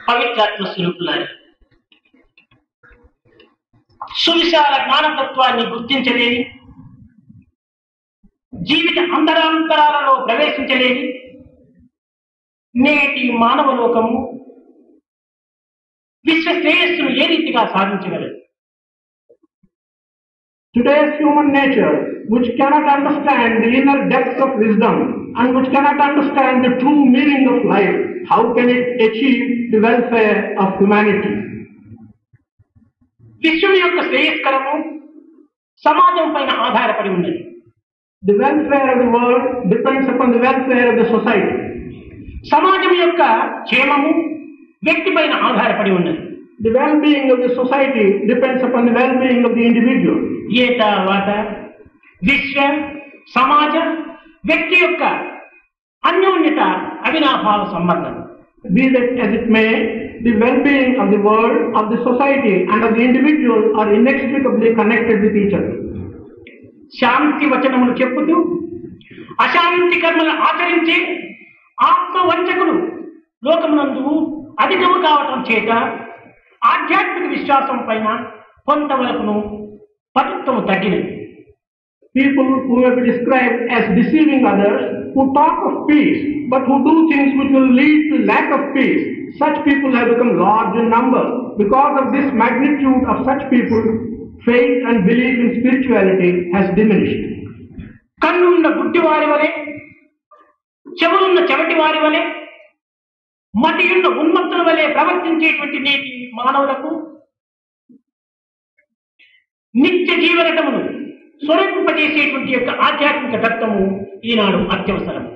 పవిత్రాత్మ స్వరూపులని సువిశాల జ్ఞానతత్వాన్ని గుర్తించలేని జీవిత అంతరాంతరాలలో ప్రవేశించలేని నేటి మానవ లోకము విశ్వశ్రేయస్సును ఏ రీతిగా సాధించగలదు? Today's human nature which cannot understand inner depth of wisdom and which cannot understand the true meaning of life how can it achieve the welfare of humanity? విశ్వం యొక్క శ్రేయస్కరము సమాజం పైన ఆధారపడి ఉన్నది The welfare of the world depends upon the welfare of the society. సమాజం యొక్క క్షేమము వ్యక్తి పైన ఆధారపడి ఉన్నది The well-being of the society depends upon the well-being of the individual. ఏ తర్వాత విశ్వ సమాజ వ్యక్తి యొక్క అన్యోన్యత అవినాభావ సంబంధం. May the well being of the world of the society and of the individual are inexplicably connected with teacher శాంతి వచనములు చెప్పుతూ అశాంతి కర్మలు ఆచరించి ఆత్మవంచకులు లోకమునందు అధికము కావటం చేత ఆధ్యాత్మిక విశ్వాసం పైన కొంతవరకును పతిత్వము తగ్గినది. People who may be described as deceiving others, who talk of peace, but who do things which will lead to lack of peace, such people have become large in number. Because of this magnitude of such people, faith and belief in spirituality has diminished. కన్నున్న గుడ్డి వారి వలె చెవులున్న చెవటి వారి వలె మతియున్న ఉన్మత్తుల వలె ప్రవర్తించేటువంటి నేటి మానవులకు నిత్య జీవనటమును స్వరూపింపజేసేటువంటి యొక్క ఆధ్యాత్మిక తత్వము ఈనాడు అత్యవసరం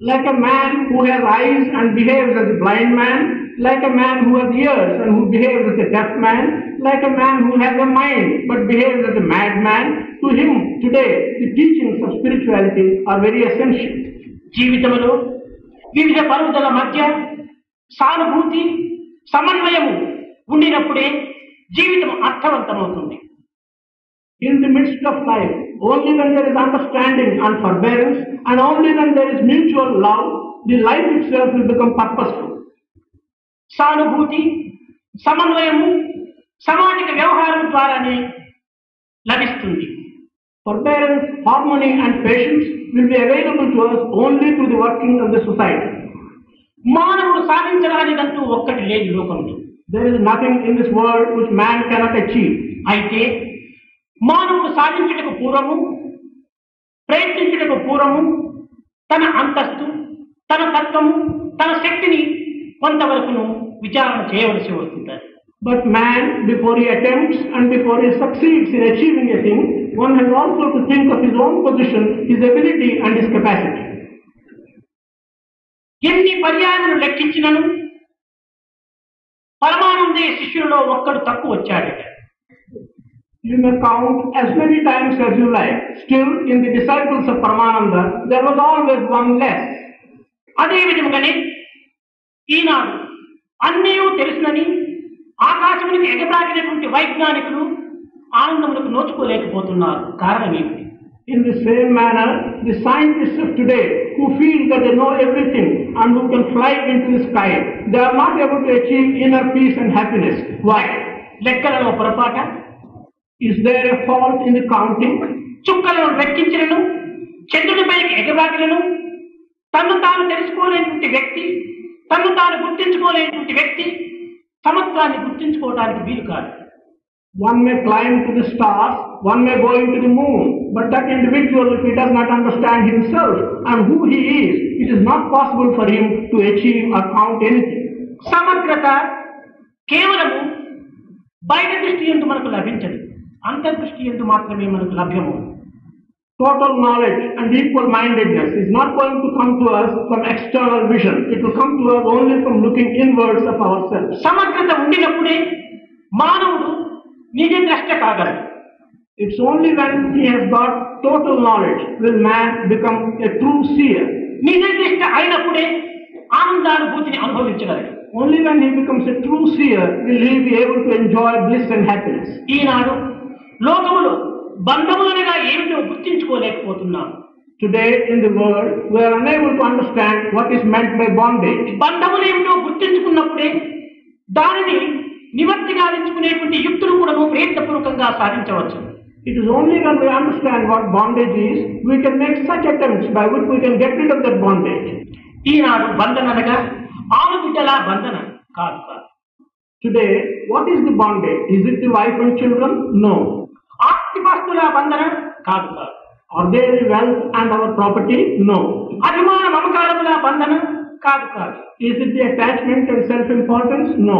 Like a man who has eyes and behaves as a blind man, like a man who has ears and who behaves as a deaf man, like a man who has a mind but behaves as a madman, to him today the teachings of spirituality are very essential. జీవితంలో వివిధ పరుదల మధ్య సానుభూతి సమన్వయము ఉండినప్పుడే జీవితం అర్థవంతమవుతుంది In the midst of life, only when there is understanding and forbearance, and only when there is mutual love, the life itself will become purposeful. సానుభూతి సమన్వయము సామాజిక వ్యవహారం ద్వారానే లభిస్తుంది Forbearance, harmony, and patience will be available to us only through the working of the society. మానవుడు సాధించరానిదంటూ ఒక్కటి లేదు లోకంలో There is nothing in this world which man cannot achieve. అయితే మానవుడు సాధించటకు పూర్వము ప్రయత్నించటకు పూర్వము తన అంతస్తు తన తత్వము తన శక్తిని కొంతవరకును విచారణ చేయవలసి వస్తుంటారు. But man before he attempts and before he succeeds in achieving anything one had also to think of his own position his ability and his capacity ఎన్ని పర్యాయాలను లెక్కించినను? పరమానందే శిష్యుల్లో ఒక్కడు తక్కువ వచ్చాడట. You may count as many times as you like. Still, in the disciples of Paramananda, there was always one less. అదే విధముగానే ఈనాడు అన్నీ తెలిసినని ఆకాశమునికి ఎగబాకినటువంటి వైజ్ఞానికులు ఆనందములకు నోచుకోలేకపోతున్నారు కారణం ఏమిటి In the same manner, the scientists of today, who feel that they know everything and who can fly into the sky, they are not able to achieve inner peace and happiness. Why? లెక్కలలో పొరపాట Is there a fault in the counting? చుక్కలను లెక్కించినను చంద్రుడిపైకి ఎగబాకినను తను తాను తెలుసుకోలేనటువంటి వ్యక్తి తను తాను గుర్తించుకోలేనటువంటి వ్యక్తి సమత్వాన్ని గుర్తించుకోవడానికి వీలు కాదు One may climb to the stars, one may go into the moon, but that individual, if he does not understand himself and who he is, it is not possible for him to achieve or count anything. సమగ్రత కేవలము బయట దృష్టి ఎందు మనకు లభించదు అంతర్దృష్టి ఎందు మాత్రమే మనకు లభ్యము Total knowledge and equal mindedness is not going to come to us from external vision. It will come to us only from looking inwards of ourselves. సమగ్రత ఉండినప్పుడే మానవుడు నిజ ద్రష్ట కాగలడు It's only when he has got total knowledge will man become a true seer. నిజ ద్రష్ట అయినప్పుడే ఆనందానుభూతిని అనుభవించగలడు Only when he becomes a true seer will he be able to enjoy bliss and happiness. ఈనాడు లోకములో బంధములనగా ఏమిటో గుర్తించుకోలేకపోతున్నాం Today in the world, we are unable to understand what is meant by bondage. బంధములు ఏమిటో గుర్తించుకున్నప్పుడే దానిని నివర్తి గావించుకునేటువంటి యుక్తులు కూడా ప్రయత్నపూర్వకంగా సాధించవచ్చు It is only when we understand what bondage is, we can make such attempts by which we can get rid of that bondage. ఈనాడు బంధన అనగా ఆవు బిడ్డల బంధన కాదు కాదు Today, what is the bondage? Is it the wife and children? No. ఆస్తిపాస్తుల బంధన? కాదు sir are there wealth and our property no అభిమాన మమకారముల బంధన? కాదు sir is it attachment and self importance no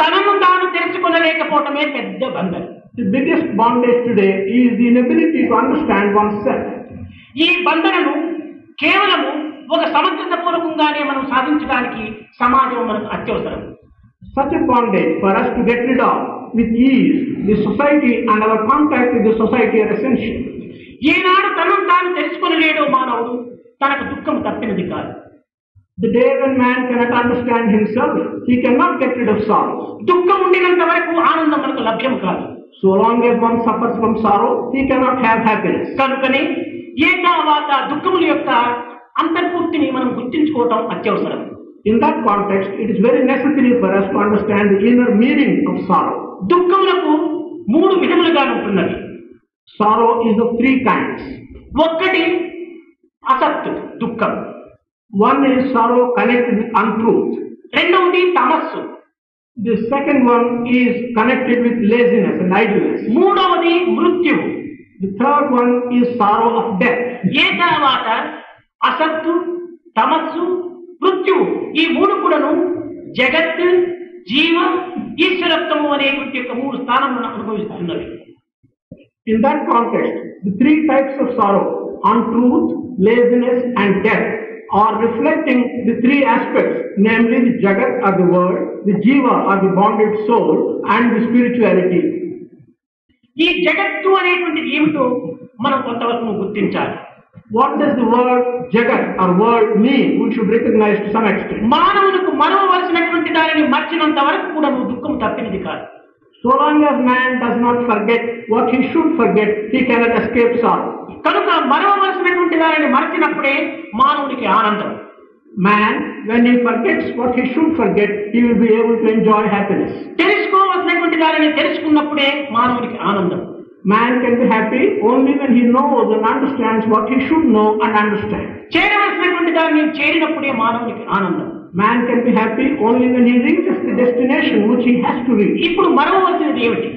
తనను తాను తెలుసుకునలేకపోవటమే పెద్ద బంధన. The biggest bondage today is the inability to understand oneself ఈ బంధనను కేవలము ఒక సమర్థత పూర్వకంగానే మనం సాధించడానికి సమాజం మనకు అత్యవసరం. Such a bondage for us to get rid of with ease, the society and our contact with the society are essential. ఈనాడు తనను తాను తెలుసుకొనలేడో మానవుడు తనకు దుఃఖం తప్పినది కాదు The day when man cannot understand himself, he cannot get rid of sorrow. దుఃఖం ఉండినంత వరకు ఆనందం మనకు లభ్యం కాదు So long as one suffers from sorrow, he cannot have happiness. కనుకనే ఏ తర్వాత దుఃఖముల యొక్క అంతర్పూర్తిని మనం గుర్తించుకోవటం అత్యవసరం In that context, it is very necessary for us to understand the inner meaning of sorrow. దుఃఖములకు మూడు విధములుగా ఉంటున్నది. Sorrow is the three kinds ఒక్కటి అసత్ దుఃఖం. One is sorrow connect with untruth రెండవది తమస్సు. The second one is connected with laziness laziness మూడవది మృత్యు the third one is sorrow of death ఏ తర్వాత అసత్తు తమస్సు మృత్యు ఈ మూడు కూడాను జగత్ జీవ ఈశ్వరత్వము అనేటువంటి యొక్క మూడు స్థానములను అనుభవిస్తున్నవి In that context, the three types of sorrow, untruth, laziness, and death, are reflecting the three aspects, namely the Jagat or the world, the Jiva or the bonded soul, and the spirituality. ఈ జగత్తు అనేటువంటిది ఏమిటో మనం కొంతవరకు గుర్తించాలి what does the word jagat or word me we should recognise to some extent మానవులకు మరవవలసినటువంటి దానిని మర్చినంత వరకు కూడా నువ్వు దుఃఖం తప్పింది కాదు. So long as man does not forget what he should forget he cannot escape solve కనుక మరవవలసినటువంటి దానిని మర్చినప్పుడే మానవుడికి ఆనందం. Man when he forgets what he should forget he will be able to enjoy happiness తెలుసుకోవలసినటువంటి దానిని తెలుసుకున్నప్పుడే మానవుడికి ఆనందం. Man can be happy only when he knows and understands what he should know and understand. చేరవలసినటువంటి దానిని చేరినప్పుడే మానవునికి ఆనందం Man can be happy only when he reaches the destination which he has to reach. ఇప్పుడు మరవవలసినది ఏమిటి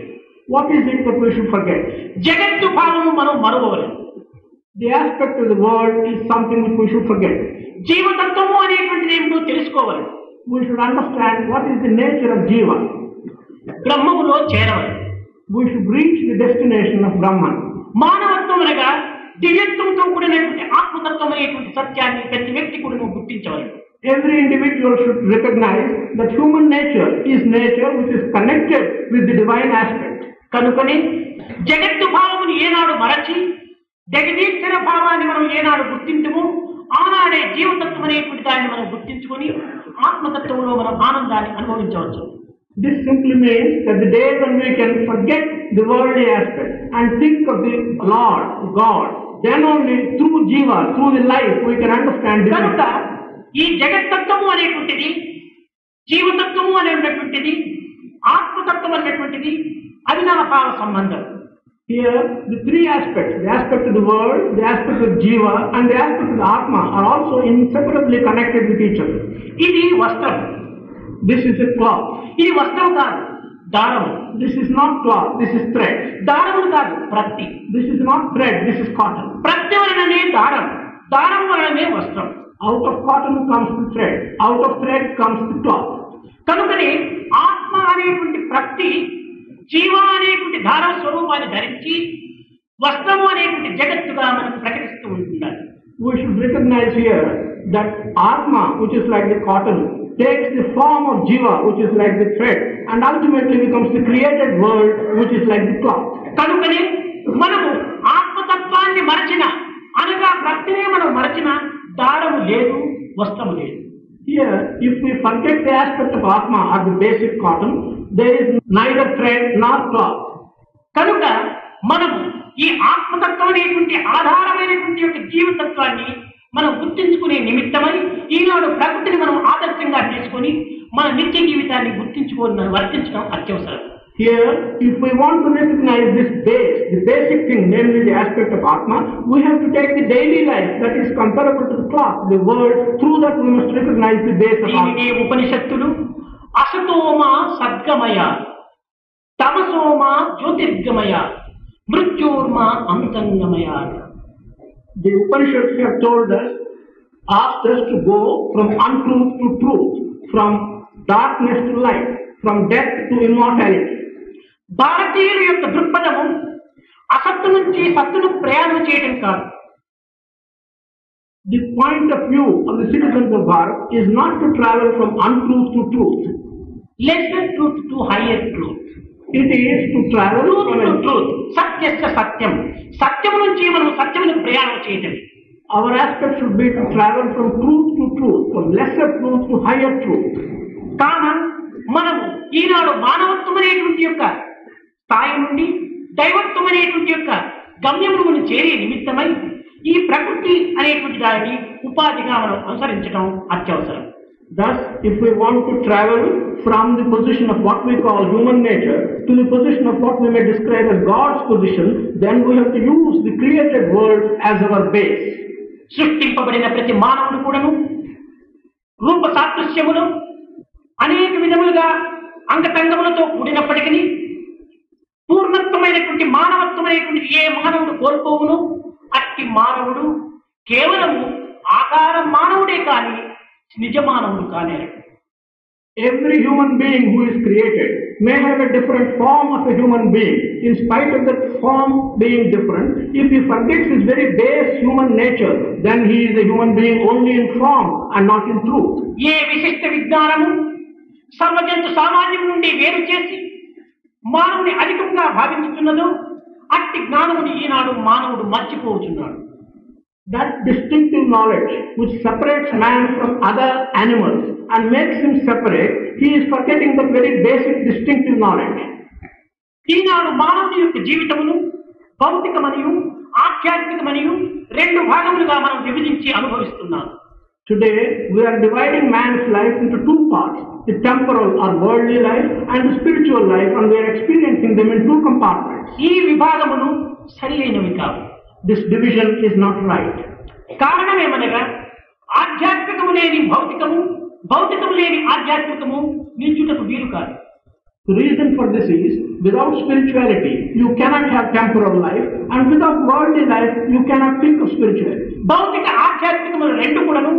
What is it that we should forget? జగత్తు భావము మనం మరవవలేదు The aspect of the world is something which we should forget. జీవతత్వము అనేటువంటిది ఏమిటో తెలుసుకోవాలి We should understand what is the nature of Jiva. బ్రహ్మములో చేరవాలి We should reach the destination of Brahman. మానవత్వం అనగా దివ్యత్వంతో కూడినటువంటి ఆత్మతత్వం అనేటువంటి సత్యాన్ని ప్రతి వ్యక్తి కూడా నువ్వు గుర్తించవాలి Every individual should recognize that human nature is nature which is connected with the divine aspect. కనుకని జగత్తు భావమును ఏనాడు మరచి జగదీశ్వర భావాన్ని మనం ఏనాడు గుర్తించము ఆనాడే జీవతత్వం అనేటువంటి దాన్ని మనం గుర్తించుకొని ఆత్మతత్వంలో మనం ఆనందాన్ని అనుభవించవచ్చు This simply means that the day when we can forget the worldly aspect and think of the Lord, God, then only through Jiva, through the life, we can understand కనుక divinity. ఈ జగత్తత్వము అనేటువంటిది జీవతత్వము అనేటువంటిది ఆత్మతత్వం అనేటువంటిది అవినాభావ సంబంధం Here, the three aspects, the aspect of the world, the aspect of Jiva, and the aspect of the Atma are also inseparably connected with each other. ఇది వస్త్రం దిస్ ఇస్ ఎ క్లాత్ ఇది వస్త్రం కాదు. దారం. This is not cloth this is thread దారము కాదు. ప్రతి this is not thread this is cotton ప్రతి వలననే దారం. దారం వలననే వస్త్రం. Out of cotton comes to thread out of thread comes to cloth కనుకని ఆత్మ అనేటువంటి ప్రతి జీవ అనేటువంటి దార స్వరూపాన్ని ధరించి వస్త్రము అనేటువంటి జగత్తుగా మనకు ప్రకటిస్తూ ఉంటుంది we should that atma which is like the cotton takes the form of Jiva, which is like the thread, and ultimately becomes the created world, which is like the cloth. కనుకనే మనము ఆత్మతత్వాన్ని మరచిన అనగా ప్రతినే మనం మరచిన దారము లేదు వస్త్రము లేదు Here, if we forget the aspect of Atma or the basic cotton, there is neither thread nor cloth. కనుక మనము ఈ ఆత్మతత్వం అనేటువంటి ఆధారమైనటువంటి యొక్క జీవతత్వాన్ని మనం గుర్తించుకునే నిమిత్తమై ఈనాడు ప్రకృతిని మనం ఆదర్శంగా తీసుకొని మన నిత్య జీవితాన్ని గుర్తించుకొని వర్తించడం అత్యవసరం Here, if we want to recognize this base, the basic thing, namely the aspect of Atma, we have to take the daily life that is comparable to the clock, the world, through that we must recognize the base of Atma. ఉపనిషత్తులు అసతోమ సద్గమయ తమసోమ జ్యోతిర్గమయ మృత్యోర్మ అంతంగమయ The Upanishads have told us, asked us to go from untruth to truth, from darkness to light, from death to immortality. భారతీయుల యొక్క దృక్పథము అసత్తు నుంచి సత్తును ప్రయాణం చేయడం కాదు The point of view of the citizens of Bharat is not to travel from untruth to truth. Lesson truth to higher truth truth from to a truth సత్యస్య సత్యం. సత్యం నుంచి మనం సత్యమును ప్రయాణం చేయటం Our aspect should be to travel from truth to truth, from lesser truth to higher truth. కాన మనము ఈనాడు మానవత్వం అనేటువంటి యొక్క స్థాయి నుండి దైవత్వం అనేటువంటి యొక్క గమ్యమును చేరే నిమిత్తమై ఈ ప్రకృతి అనేటువంటి దానిని ఉపాధిగా మనం అనుసరించడం అత్యవసరం. Thus, if we want to travel from the position of what we call human nature to the position of what we may describe as God's position, then we have to use the created world as our base. సృష్టింపబడిన ప్రతి మానవుడు కూడాను రూప సాదృశ్యములు అనేక విధములుగా అంగతంగములతో కూడినప్పటికీ పూర్ణత్వమైనటువంటి మానవత్వమైనటువంటి ఏ మానవుడు కోల్పోవును అట్టి మానవుడు కేవలము ఆకారం మానవుడే కానీ నిజమానవులు కానే. Every human being who is created may have a different form of a human being in spite of that form being different if you forgets is very base human nature then he is a human being only in form and not in truth ఏ విశిష్ట విజ్ఞానము సర్వజంతు సామాన్యం నుండి వేరు చేసి మానవుని అధికంగా భావించుతున్నదో అట్టి జ్ఞానముని ఈనాడు మానవుడు మర్చిపోతున్నాడు that distinctive knowledge which separates man from other animals and makes him separate, he is forgetting the very basic distinctive knowledge. ఈనాడు మానవుని యొక్క జీవితమును భౌతిక మరియు మరియు రెండు భాగములుగా మనం విభజించి అనుభవిస్తున్నాం today we we're dividing man's life into two parts the temporal or worldly life and spiritual life and we're experiencing them in two compartments ఈ విభాగమును సరి అయినవి కావు This division is not right. కారణమేమనగా ఆధ్యాత్మికము లేని భౌతికము భౌతికము లేని ఆధ్యాత్మికము నిల్చుటకు వీలు కాదు The reason for this is, without spirituality, you cannot have temporal life, and without worldly life, you cannot think of spirituality. భౌతిక ఆధ్యాత్మికములు రెండు కూడాను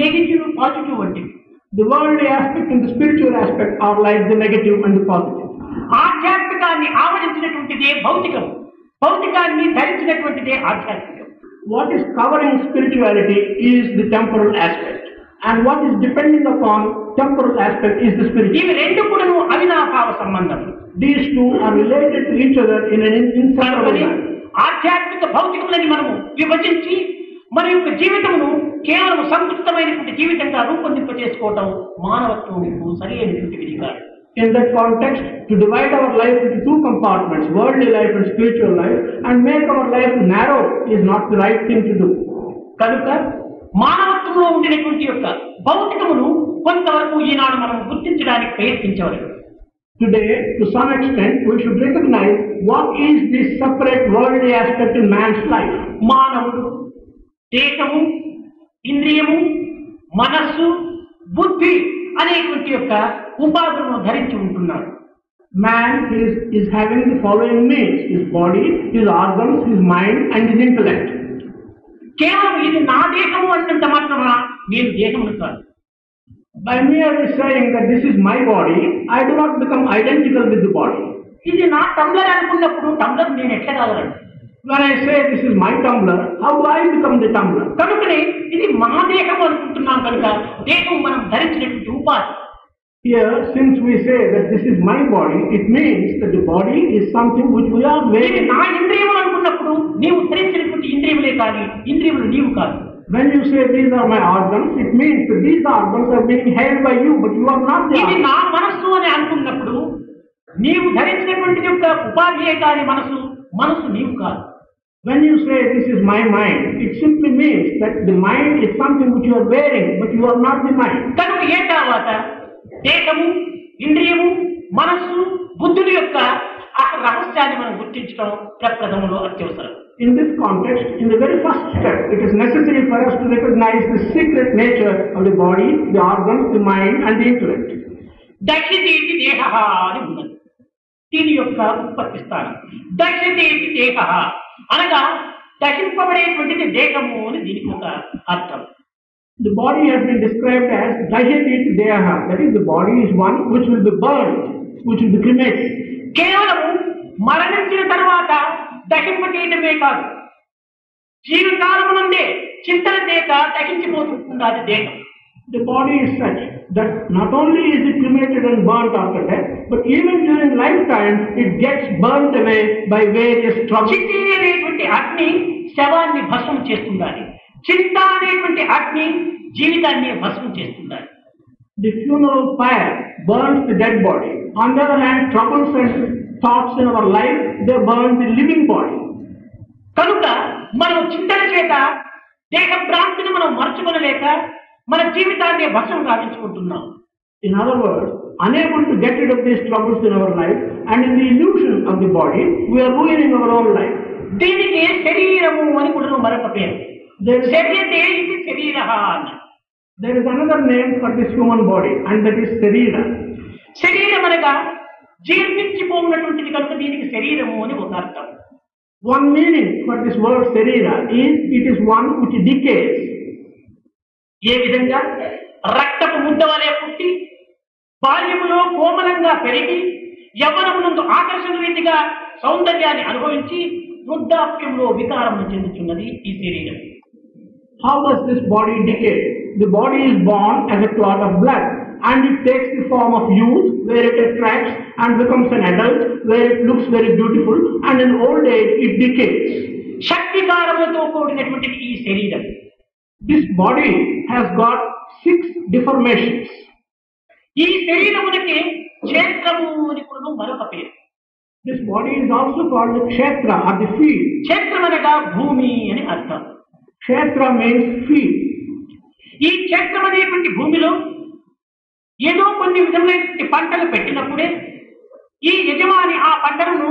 నెగిటివ్ పాజిటివ్ వంటివి The worldly aspect and the spiritual aspect are like the negative and the positive. ఆధ్యాత్మికాన్ని ఆవరించినటువంటిదే భౌతికం భౌతికాన్ని ధరించినటువంటిదే ఆధ్యాత్మికం What is covering spirituality is the temporal aspect, and what is depending upon temporal aspect is the spiritual. ఇవి రెండు కూడాను అవినాభావ సంబంధం each other in an in- inseparable కనుకని manner. ఆధ్యాత్మిక భౌతికములని మనము విభజించి మన యొక్క జీవితమును కేవలం సంకుచితమైనటువంటి జీవితంగా రూపొందింపజేసుకోవటం మానవత్వంకు సరి అయినటువంటి విధి కాదు In that context, to divide our life into two compartments, worldly life and spiritual life, and make our life narrow is not the right thing to do. కనుక మానవత్వంలో ఉండినటువంటి యొక్క భౌతికమును కొంతవరకు ఈనాడు మనం గుర్తించడానికి ప్రయత్నించవచ్చు Today, to some extent, we should recognize what is this separate worldly aspect in man's life. మానవుడు దేహము ఇంద్రియము మనస్సు బుద్ధి అనేటువంటి యొక్క ఉపాధులను ధరించి ఉంటున్నారు man is having the following maze his body his organs his mind and his intellect కేవలం ఇది నా దేహము అంటే మాత్రమా? నేను దేహము కాదు. By me or is this is my body I do not become identical with the body ఇది నా టంబ్లర్ అనుకున్నప్పుడు టంబ్లర్ నేను ఎక్కగలరండి When I say this is my tumbler, how do I become the tumbler? కనుకనే ఇది మా దేహం అనుకుంటున్నాం కనుక దేహం మనం ధరించినటువంటి ఉపాధి Here, since we say that this is my body, it means that the body is something which we are ఇది wearing. నా ఇంద్రియములు అనుకున్నప్పుడు నీవు ధరించినటువంటి ఇంద్రియములే కానీ ఇంద్రియములు నీవు కాదు When you say these are my organs, it means that these organs are being held by you, but you are not the ఇది organs. నా మనస్సు అని అనుకున్నప్పుడు నీవు ధరించినటువంటి యొక్క ఉపాధియే కాని మనసు మనసు నీవు కాదు When you say this is my mind, it simply means that the mind is something which you are wearing, but you are not the mind. కనుక ఏ తర్వాత దేహము ఇంద్రియము మనస్సు బుద్ధుడి యొక్క ఆ రహస్యాన్ని మనం గుర్తించడం ప్రప్రథమంలో అత్యవసరం In this context, in the very first step, it is necessary for us to recognize the secret nature of the body, the organs, the mind, and the intellect. దక్షితేటి దేహ అని ఉన్నది దీని యొక్క ఉత్పత్తి స్థానం దక్షితేటి దేహ. అనగా దహింపబడేటువంటిది దేహము అని దీనికి ఒక అర్థం. The body has been described as Dhyati Deha, that is, the body is one which will be burned, which will be cremated. కేవలము మరణించిన తర్వాత దహింపచేయటమే కాదు. జీవితకాలము నుండే చింతన చేత దహించిపోతుంది అది దేహం. The body is such that not only is it cremated and burnt after death, but even during lifetime it gets burnt away by various troubles. చిట్టి అనేటువంటి అగ్ని శవాన్ని భస్మం చేస్తుండాలి చింత అనేటువంటి అగ్ని జీవితాన్ని భస్మం చేస్తుండాలి The funeral fire burns the dead body. On the other hand, troubles and thoughts in our life, they burn the living body. కనుక మనం చింతన చేత దేహ భ్రాంతిని మనం మర్చుకొనలేక మన జీవితాన్ని భస్మం సాధించుకుంటున్నాం. ఇన్ అదర్ వర్డ్ అనే ఉంటూ get rid the struggles in our life and in the illusion of the body we're ruin in our own life దీనికి శరీరము అని కూడా మరొక పేరు. There is another name for this human body and that is sharira. శరీరం అనగా జీర్ణించిపోయినటువంటిది కనుక దీనికి శరీరము అని ఒక అర్థం. One meaning for this word sharira is it is one which decays ఏ విధంగా రక్తపు ముద్ద వలె పుట్టి బాల్యములో కోమలంగా పెరిగి యవ్వనమునందు ఆకర్షణ రీతిగా సౌందర్యాన్ని అనుభవించి వృద్ధాప్యంలో వికారము చెందుతున్నది ఈ శరీరం How does this body decay? The body is born as a clot of blood and it takes the form of youth where it attracts and becomes an adult where it looks very beautiful and in old age it decays. శక్తికారములతో కూడినటువంటిది ఈ శరీరం This body has got six deformations. ఈ శరీరమునకి క్షేత్రము అని కూడా మరొక పేరు This body is also called the kshetra or the field. క్షేత్రం అనగా భూమి అని అర్థం Kshetra means field. ఈ క్షేత్రం అనేటువంటి భూమిలో ఏదో కొన్ని విధములైనటువంటి పంటలు పెట్టినప్పుడే ఈ యజమాని ఆ పంటలను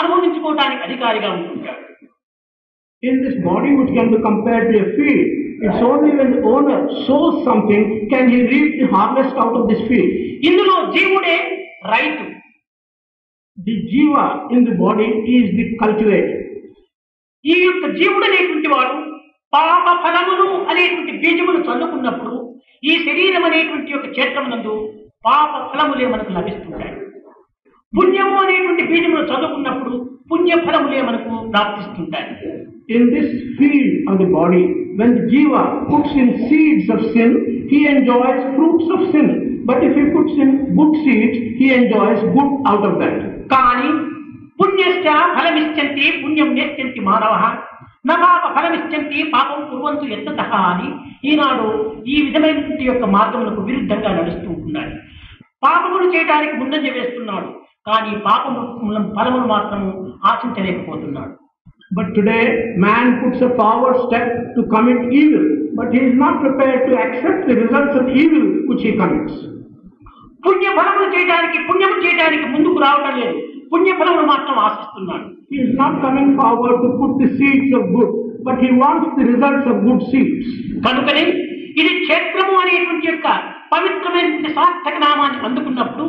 అనుభవించుకోవడానికి అధికారిగా ఉంటుంటాడు In this body which can be compared to a field, only when the owner sows something can he reap the harvest out of this field. ఇందులో జీవుడే రైతు The jiva in the body is the cultivator. ఈ యొక్క జీవుడు అనేటువంటి వాడు పాప ఫలములు అనేటువంటి బీజములు చల్లుకున్నప్పుడు ఈ శరీరం అనేటువంటి యొక్క క్షేత్రమునందు పాప ఫలములే మనకు లభిస్తుంటాయి పుణ్యము అనేటువంటి బీజములు చదువుకున్నప్పుడు పుణ్య ఫలములే మనకు ప్రాప్తిస్తుంటాయి In this field of the body, when the jiva puts in seeds of sin, he enjoys fruits of sin. But if he puts in good seeds, he enjoys good out of that. కానీ పుణ్యశ్చ ఫలమిచ్చంతి పుణ్యం నేర్చంతి మానవ నా పాప ఫలమిచ్చంతి పాపం కుర్వంతు ఎత్తత అని ఈనాడు ఈ విధమైనటువంటి యొక్క మార్గములకు విరుద్ధంగా నడుస్తూ ఉన్నాడు పాపములు చేయడానికి ముందంజ వేస్తున్నాడు కానీ పాపము ఫలములు మాత్రం ఆశించలేకపోతున్నాడు But today, man puts a forward step to commit evil, but he is not prepared to accept the results of evil which he commits. పుణ్య ఫలములు చేయడానికి పుణ్యము చేయడానికి ముందుకు రావడం లేదు పుణ్య ఫలములు మాత్రం ఆశిస్తున్నాడు He is not coming forward to put the seeds of good, but he wants the results of good seeds. కనుకనే ఇది క్షేత్రము అనేటువంటి యొక్క పవిత్రమైన సార్థక నామాన్ని అందుకున్నప్పుడు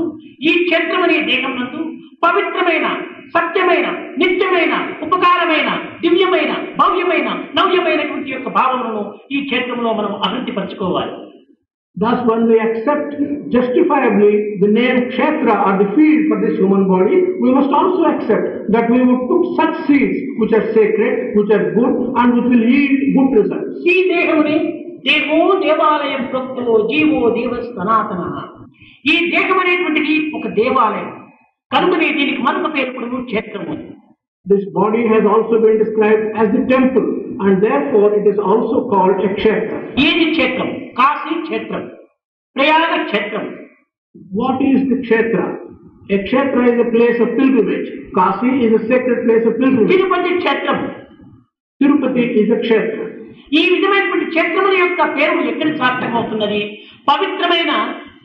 ఈ క్షేత్రం అనే దేహం నందు పవిత్రమైన సత్యమైన నిత్యమైన ఉపకారమైన దివ్యమైన భవ్యమైన నవ్యమైనటువంటి యొక్క భావములను ఈ క్షేత్రంలో మనం అభివృద్ధి పరచుకోవాలి Thus, when we accept justifiably the name Kshetra or the field for this human body, we must also accept that we would put such seeds which are sacred, which are good, and which will yield good results. ఈ దేహముని దేహో దేవాలయం ప్రోక్తో GO దేవ సనాతన ఈ దేహం అనేటువంటిది ఒక దేవాలయం కనుకనే దీనికి మరొక పేరు కూడా క్షేత్రము. This body has also been described as the temple, and therefore it is also called a Kshetra. ఏది క్షేత్రం కాశీ క్షేత్రం ప్రయాగ క్షేత్రం What is the Kshetra? A Kshetra is a place of pilgrimage. Kasi is a sacred place of pilgrimage. Tirupati క్షేత్రం Tirupati is a kshetra. ఈ విధమైనటువంటి క్షేత్రముల యొక్క పేరు ఎక్కడ సార్థకమవుతున్నది పవిత్రమైన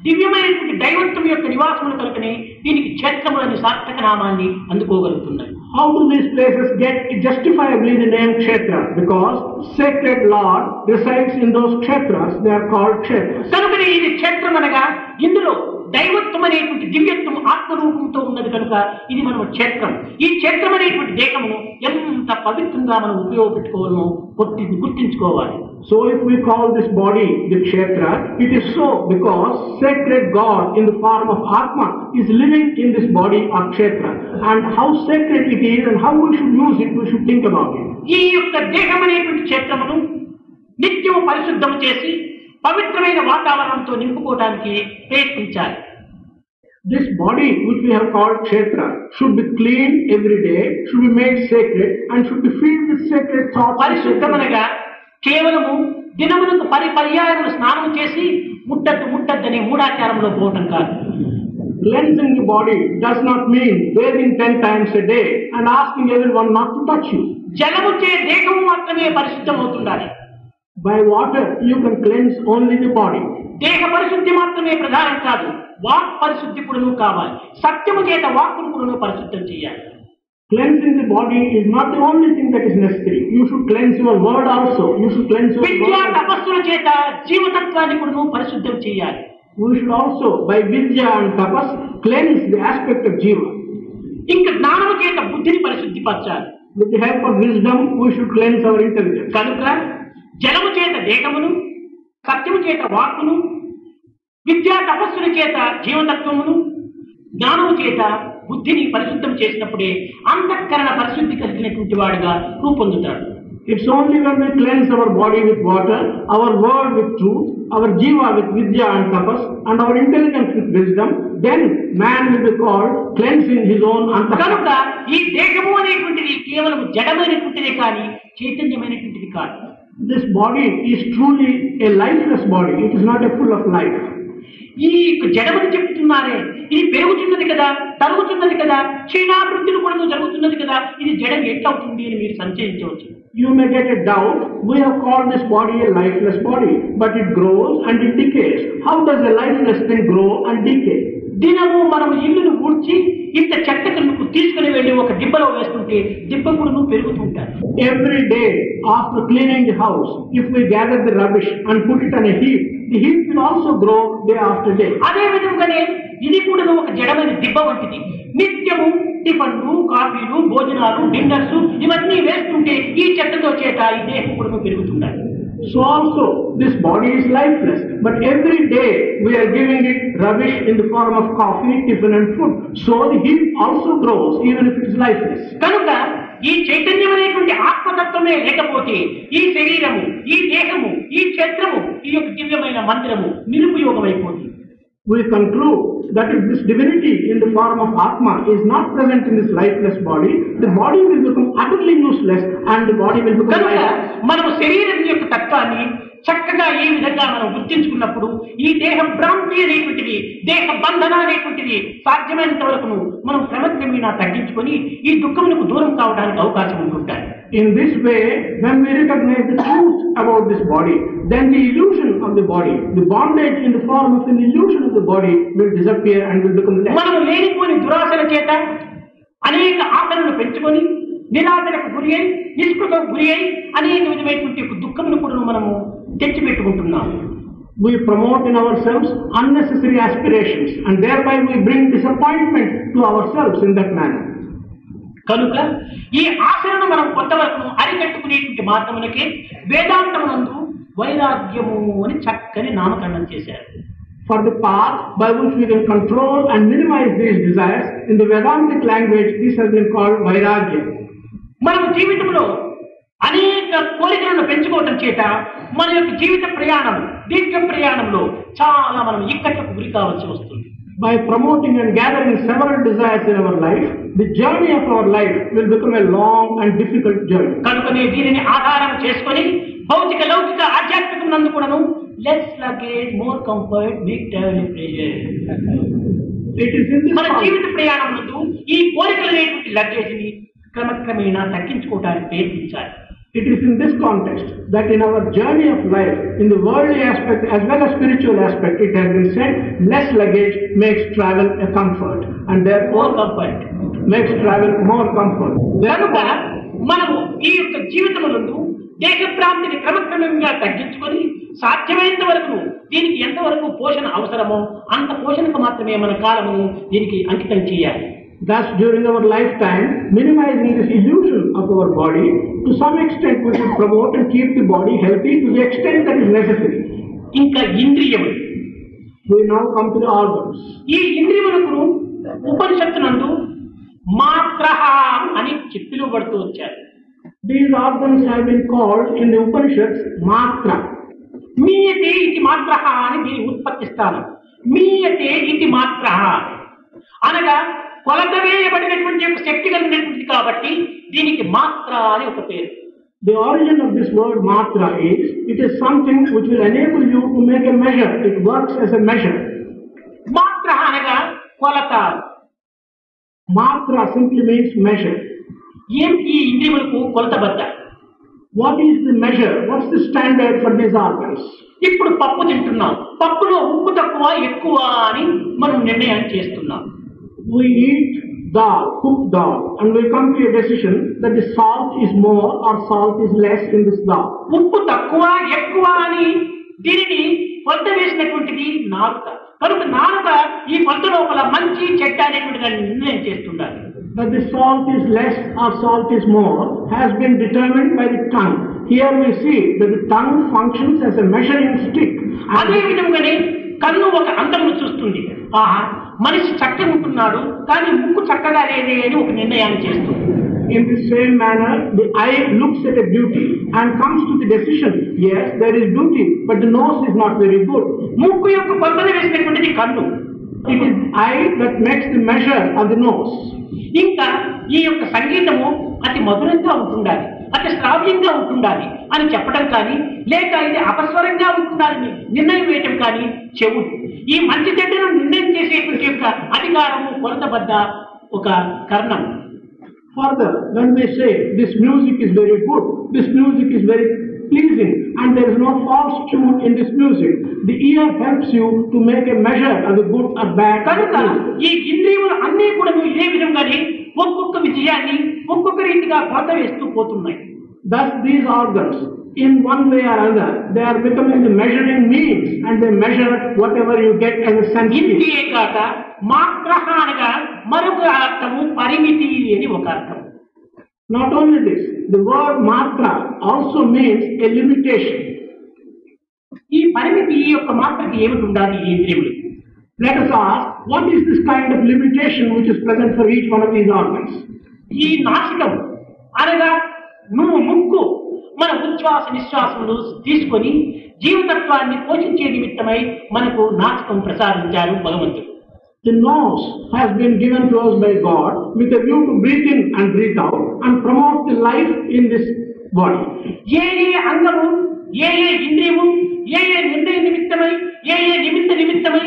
దివ్యమైనటువంటి దైవత్వం యొక్క నివాసములు కలుకని దీనికి క్షేత్రములని సార్థక నామాన్ని అందుకోగలుగుతున్నాయి how do these places get justifiably the name kshetra because sacred lord resides in those kshetra they are called kshetra కనుక ఇది క్షేత్రం అనగా ఇందులో దైవత్వం అనేటువంటి దివ్యత్వం ఆత్మరూపంతో ఉన్నది కనుక ఇది మనం క్షేత్రం. ఈ క్షేత్రం అనేటువంటి దేహమును ఎంత పవిత్రంగా మనం ఉపయోగపెట్టుకోవాలో గుర్తి గుర్తించుకోవాలి. So if we call this body the kshetra it is so because sacred God in the form of atma is living in this body a kshetra. And how sacred it is and how we should use it we should think about it ఈ యొక్క దేహం అనేటువంటి క్షేత్రమును నిత్యం పరిశుద్ధం చేసి పవిత్రమైన వాతావరణంతో నింపుకోవడానికి ప్రయత్నించాలి This body which we have called kshetra should be cleaned every day, should be made sacred and should be filled with sacred thoughts. and sacred- పరిశుద్ధమనగా కేవలము దినములకు పరి పర్యాయములు స్నానం చేసి ముట్టద్దు ముట్టద్దని మూడాచారంలో పోవటం కాదు Cleansing the body does not mean bathing ten times a day and asking everyone not to touch you. జలము చే దేహము మాత్రమే పరిశుద్ధం By water, you can cleanse only the body. దేహ పరిశుద్ధి మాత్రమే ప్రధానం కాదు వాక్ పరిశుద్ధి కూడాను కావాలి సత్యము చేత వాక్కును కూడాను పరిశుద్ధం చేయాలి the body is not the only thing that is necessary. You should cleanse your word also. You should cleanse your విద్యా. తపస్సుల చేత జీవతత్వాన్ని కూడాను పరిశుద్ధం చేయాలి We should also, by vidya and tapas, cleanse the aspect of jiva. ఇంకా జ్ఞానము చేత బుద్ధిని పరిశుద్ధిపరచాలి With the help of wisdom, we should cleanse our intelligence. కనుక జలము చేత దేహమును సత్యము చేత వాక్కును విద్యా తపస్సుల చేత జీవతత్వమును జ్ఞానము చేత బుద్ధిని పరిశుద్ధం చేసినప్పుడే అంతఃకరణ పరిశుద్ధి కలిగినటువంటి వాడుగా రూపొందుతాడు. It's only when we cleanse our body with water our word with truth our jiva with vidya and tapas and our intelligence with wisdom then man will be called cleanse in his own అంత కనుక ఈ దేహము అనేటువంటిది కేవలం జడమైనటువంటిది కానీ చైతన్యమైనటువంటిది కాదు. This body is truly a lifeless body. It is not a full of life. ఈ జడమని చెప్తున్నారే ఇది పెరుగుతున్నది కదా తరుగుతున్నది కదా క్షీణాభివృద్ధిని కూడా జరుగుతున్నది కదా ఇది జడం ఎట్లవుతుంది అని మీరు సంచయించవచ్చు You may get a doubt. We have called this body a lifeless body, but it grows and it decays. How does a lifeless thing grow and decay? దినము మనం ఇల్లును ఊడ్చి ఇంత చెత్త కనుక తీసుకుని వెళ్ళి ఒక దిబ్బలో వేస్తుంటే దిబ్బ కూడా పెరుగుతుంటారు after cleaning the house, if we gather the rubbish and put it on a heap, the heap will also grow day after day. అదే విధంగానే ఇది కూడా ఒక జడమైన దిబ్బ వంటిది. నిత్యము టిఫన్లు కాఫీలు భోజనాలు డిన్నర్స్ ఇవన్నీ వేస్తుంటే ఈ చెత్తతో చేత ఈ దేహం కూడా పెరుగుతుండాలి So also, this body is lifeless, but every day we are giving it rubbish in the form of coffee, tiffin and food. So the heap also grows even if it is lifeless. కనుక ఈ చైతన్యం అనేటువంటి ఆత్మతత్వమే లేకపోతే ఈ శరీరము ఈ దేహము ఈ క్షేత్రము ఈ యొక్క దివ్యమైన మంత్రము నిరుపయోగమైపోతుంది We conclude that if this divinity in the form of Atma is not present in this lifeless body, the body will become utterly useless and the body will become. మనము శరీరం యొక్క తత్వాన్ని చక్కగా ఈ విధంగా మనం గుర్తించుకున్నప్పుడు ఈ దేహ భ్రాంతి అనేటువంటిది దేహ బంధన అనేటువంటిది సాధ్యమైనంత వరకు మనం క్రమక్రమేణా తగ్గించుకొని ఈ దుఃఖములకు దూరం కావడానికి అవకాశం ఉంటుంటాయి In this way, when we recognize the truth about this body, then the illusion of the body, the bondage in the form of an illusion of the body will disappear and will become less. మనము లేనిపోని దురాశల చేత అనేక ఆశలను పెంచుకొని నిరాశలకు గురి అయి నిస్పృహకు గురి అయి అనేక విధమైనటువంటి దుఃఖమును కూడా మనము తెచ్చిపెట్టుకుంటున్నాము We promote in ourselves unnecessary aspirations and thereby we bring disappointment to ourselves in that manner. కనుక ఈ ఆశలను మనం కొంతవరకు అరికట్టుకునేటువంటి మార్గమునకే వేదాంతమునందు వైరాగ్యము అని చక్కని నామకరణం చేశారు For the path by which we can control and minimize these desires, in the Vedantic language, this has been called Vairagya. మనం జీవితంలో అనేక కోరికలను పెంచుకోవటం చేత మన యొక్క జీవిత ప్రయాణం దీర్ఘ ప్రయాణంలో చాలా మనం ఇక్కట్లకు గురి కావాల్సి వస్తుంది By promoting and gathering several desires in our life, the journey of our life will become a long and difficult journey. కనుకనే దీనిని ఆధారం చేసుకొని భౌతిక లౌకిక ఆధ్యాత్మిక నందు కూడాను less luggage more comfort big travel It is in this మన జీవిత ప్రయాణం నందు ఈ కోరికలు అనేటువంటి లగేజ్ని క్రమక్రమేణా తగ్గించుకోవడానికి ప్రయత్నించాలి It is in this context that in our journey of life, in the worldly aspect as well as spiritual aspect, it has been said, less luggage makes travel a comfort, and therefore comfort makes travel more comfort. Therefore, మనము ఈ యొక్క జీవితములందు దేశభ్రాంతిని క్రమక్రమంగా తగ్గించుకొని సాధ్యమైనంత వరకు దీనికి ఎంతవరకు పోషణ అవసరమో అంత పోషణకు మాత్రమే మన కాలము దీనికి అంకితం చేయాలి thus during our lifetime, minimizing this illusion of our body, to some extent we should promote and keep the body healthy to the extent that is necessary. ఇంకా ఇంద్రియములు We now come to the organs. ఈ ఇంద్రియములకు ఉపనిషత్తునందు మాత్ర అని చెప్పిలువబడుతూ వచ్చారు These organs have been called in the Upanishads matra. మీయతే ఇది మాత్ర అని దీని ఉత్పత్తి స్థానం మీయతే ఇది మాత్ర అనగా కొలత వేయబడినటువంటి ఒక శక్తి కలిగినటువంటిది కాబట్టి దీనికి మాత్ర అని ఒక పేరు The origin of this word matra is it is something which will enable you to make a measure. It works as a measure. మాత్ర అనగా కొలత Matra simply means measure. ఏం ఈ ఇంద్రియములకు కొలతబద్ద What is the measure? What's the standard for these organs? ఇప్పుడు పప్పు తింటున్నాం పప్పులో ఉప్పు తక్కువ ఎక్కువ అని మనం నిర్ణయం చేస్తున్నాం We eat dal, cooked dal, and we come to a decision that the salt is more or salt is less in this dal. ఉప్పు తక్కువ ఎక్కువ అని దీనిని కొలత వేసినటువంటిది నాలుక కనుక నాలుక ఈ కొలత లోపల మంచి చెడ్డ అనేటువంటి నిర్ణయం చేస్తుండాలి That the salt is less or salt is more has been determined by the tongue. Here we see that the tongue functions as a measuring stick. అదే And విధముగానే కన్ను ఒక అందమును చూస్తుంది ఆహా మనిషి చక్కగా ఉంటున్నాడు కానీ ముక్కు చక్కగా లేదే అని ఒక నిర్ణయాన్ని చేస్తుంది in the same manner, the eye looks at a beauty and comes to the decision, yes, there is beauty, but the nose is not very good. ముక్కు యొక్క కొలతను వేసినటువంటిది కన్ను It is the eye that makes the measure of the nose. ఇంకా ఈ యొక్క సంగీతము అతి మధురంగా ఉంటుండాలి అంటే శ్రావ్యంగా ఉంటుండాలి అని చెప్పడం కానీ లేక ఇది అపస్వరంగా ఉంటుండాలని నిర్ణయం వేయటం కానీ చెవుడు ఈ మంచి చెడ్డను నిర్ణయం చేసేటువంటి యొక్క అధికారము కొరతబద్ద ఒక కర్ణం. Further when we say this music is music is very pleasing, and there is no false tune in this music, the ear helps you to make a measure of the good or bad. కనుక. ఈ ఇంద్రియములు అన్నీ కూడా ఇదే విధంగానే ఒక్కొక్క విజయాన్ని ఒక్కొక్క రీతిగా కొలత వేస్తూ పోతున్నాయి Thus, these organs, in one way or other, they are becoming the measuring means, and they measure whatever you get as a sense. ఇంతే కాక మాత్ర అనగా మరొక అర్థము పరిమితి అని ఒక అర్థం Not only this, the word matra also means a limitation. ఈ పరిమితి ఈ యొక్క మాత్రకి ఏమిటి ఉండాలి ఈ ఇంద్రియములు Let us ask, what is this kind of limitation which is present for each one of these organs? ఈ నాసికం అనగా నువ్వు ముక్కు మన ఉచ్ఛ్వాస నిశ్వాసములు తీసుకొని జీవతత్వాన్ని పోషించే నిమిత్తమై మనకు నాసికం ప్రసాదించారు భగవంతుడు The nose has been given to us by God with a view to breathe in and breathe out and promote the life in this body. ఏ ఏ అంగము ఏ ఏ ఇంద్రియము ఏ ఏ నిర్ణయ నిమిత్తమై ఏ ఏ నిమిత్త నిమిత్తమై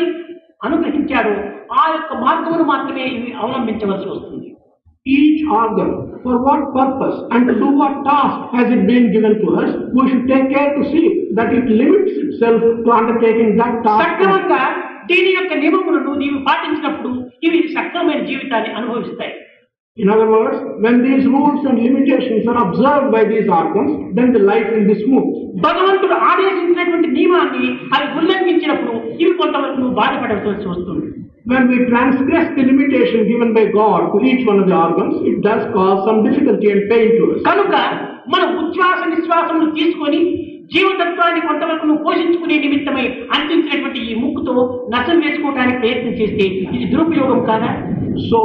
అనుగ్రహించాడో ఆ యొక్క మార్గమును మాత్రమే ఇవి అవలంబించవలసి వస్తుంది Each organ, for what purpose and to do what task has it been given to us, we should take care to see that it limits itself to undertaking that task. సక్రమంగా దీని యొక్క నియమములను నీవు పాటించినప్పుడు ఇవి సక్రమైన జీవితాన్ని అనుభవిస్తాయి In other words, when these rules and limitations are observed by these organs, then the life will be smooth. భగవంతుడు ఆదేశించినటువంటి నియమాన్ని అవి ఉల్లంఘించినప్పుడు ఇవి కొంతవరకు నువ్వు బాధపడవలసి వస్తుంది When we transgress the limitation given by God to each one of the organs, it does cause some difficulty and pain to us. కనుక మన ఉచ్ఛ్వాస నిశ్వాసములు తీసుకొని జీవతత్వాన్ని కొంతవరకు పోషించుకునే నిమిత్తమై అర్చించినటువంటి ఈ ముక్కుతో నశం వేసుకోవడానికి ప్రయత్నం చేస్తే ఇది దురుపయోగం కాదా? So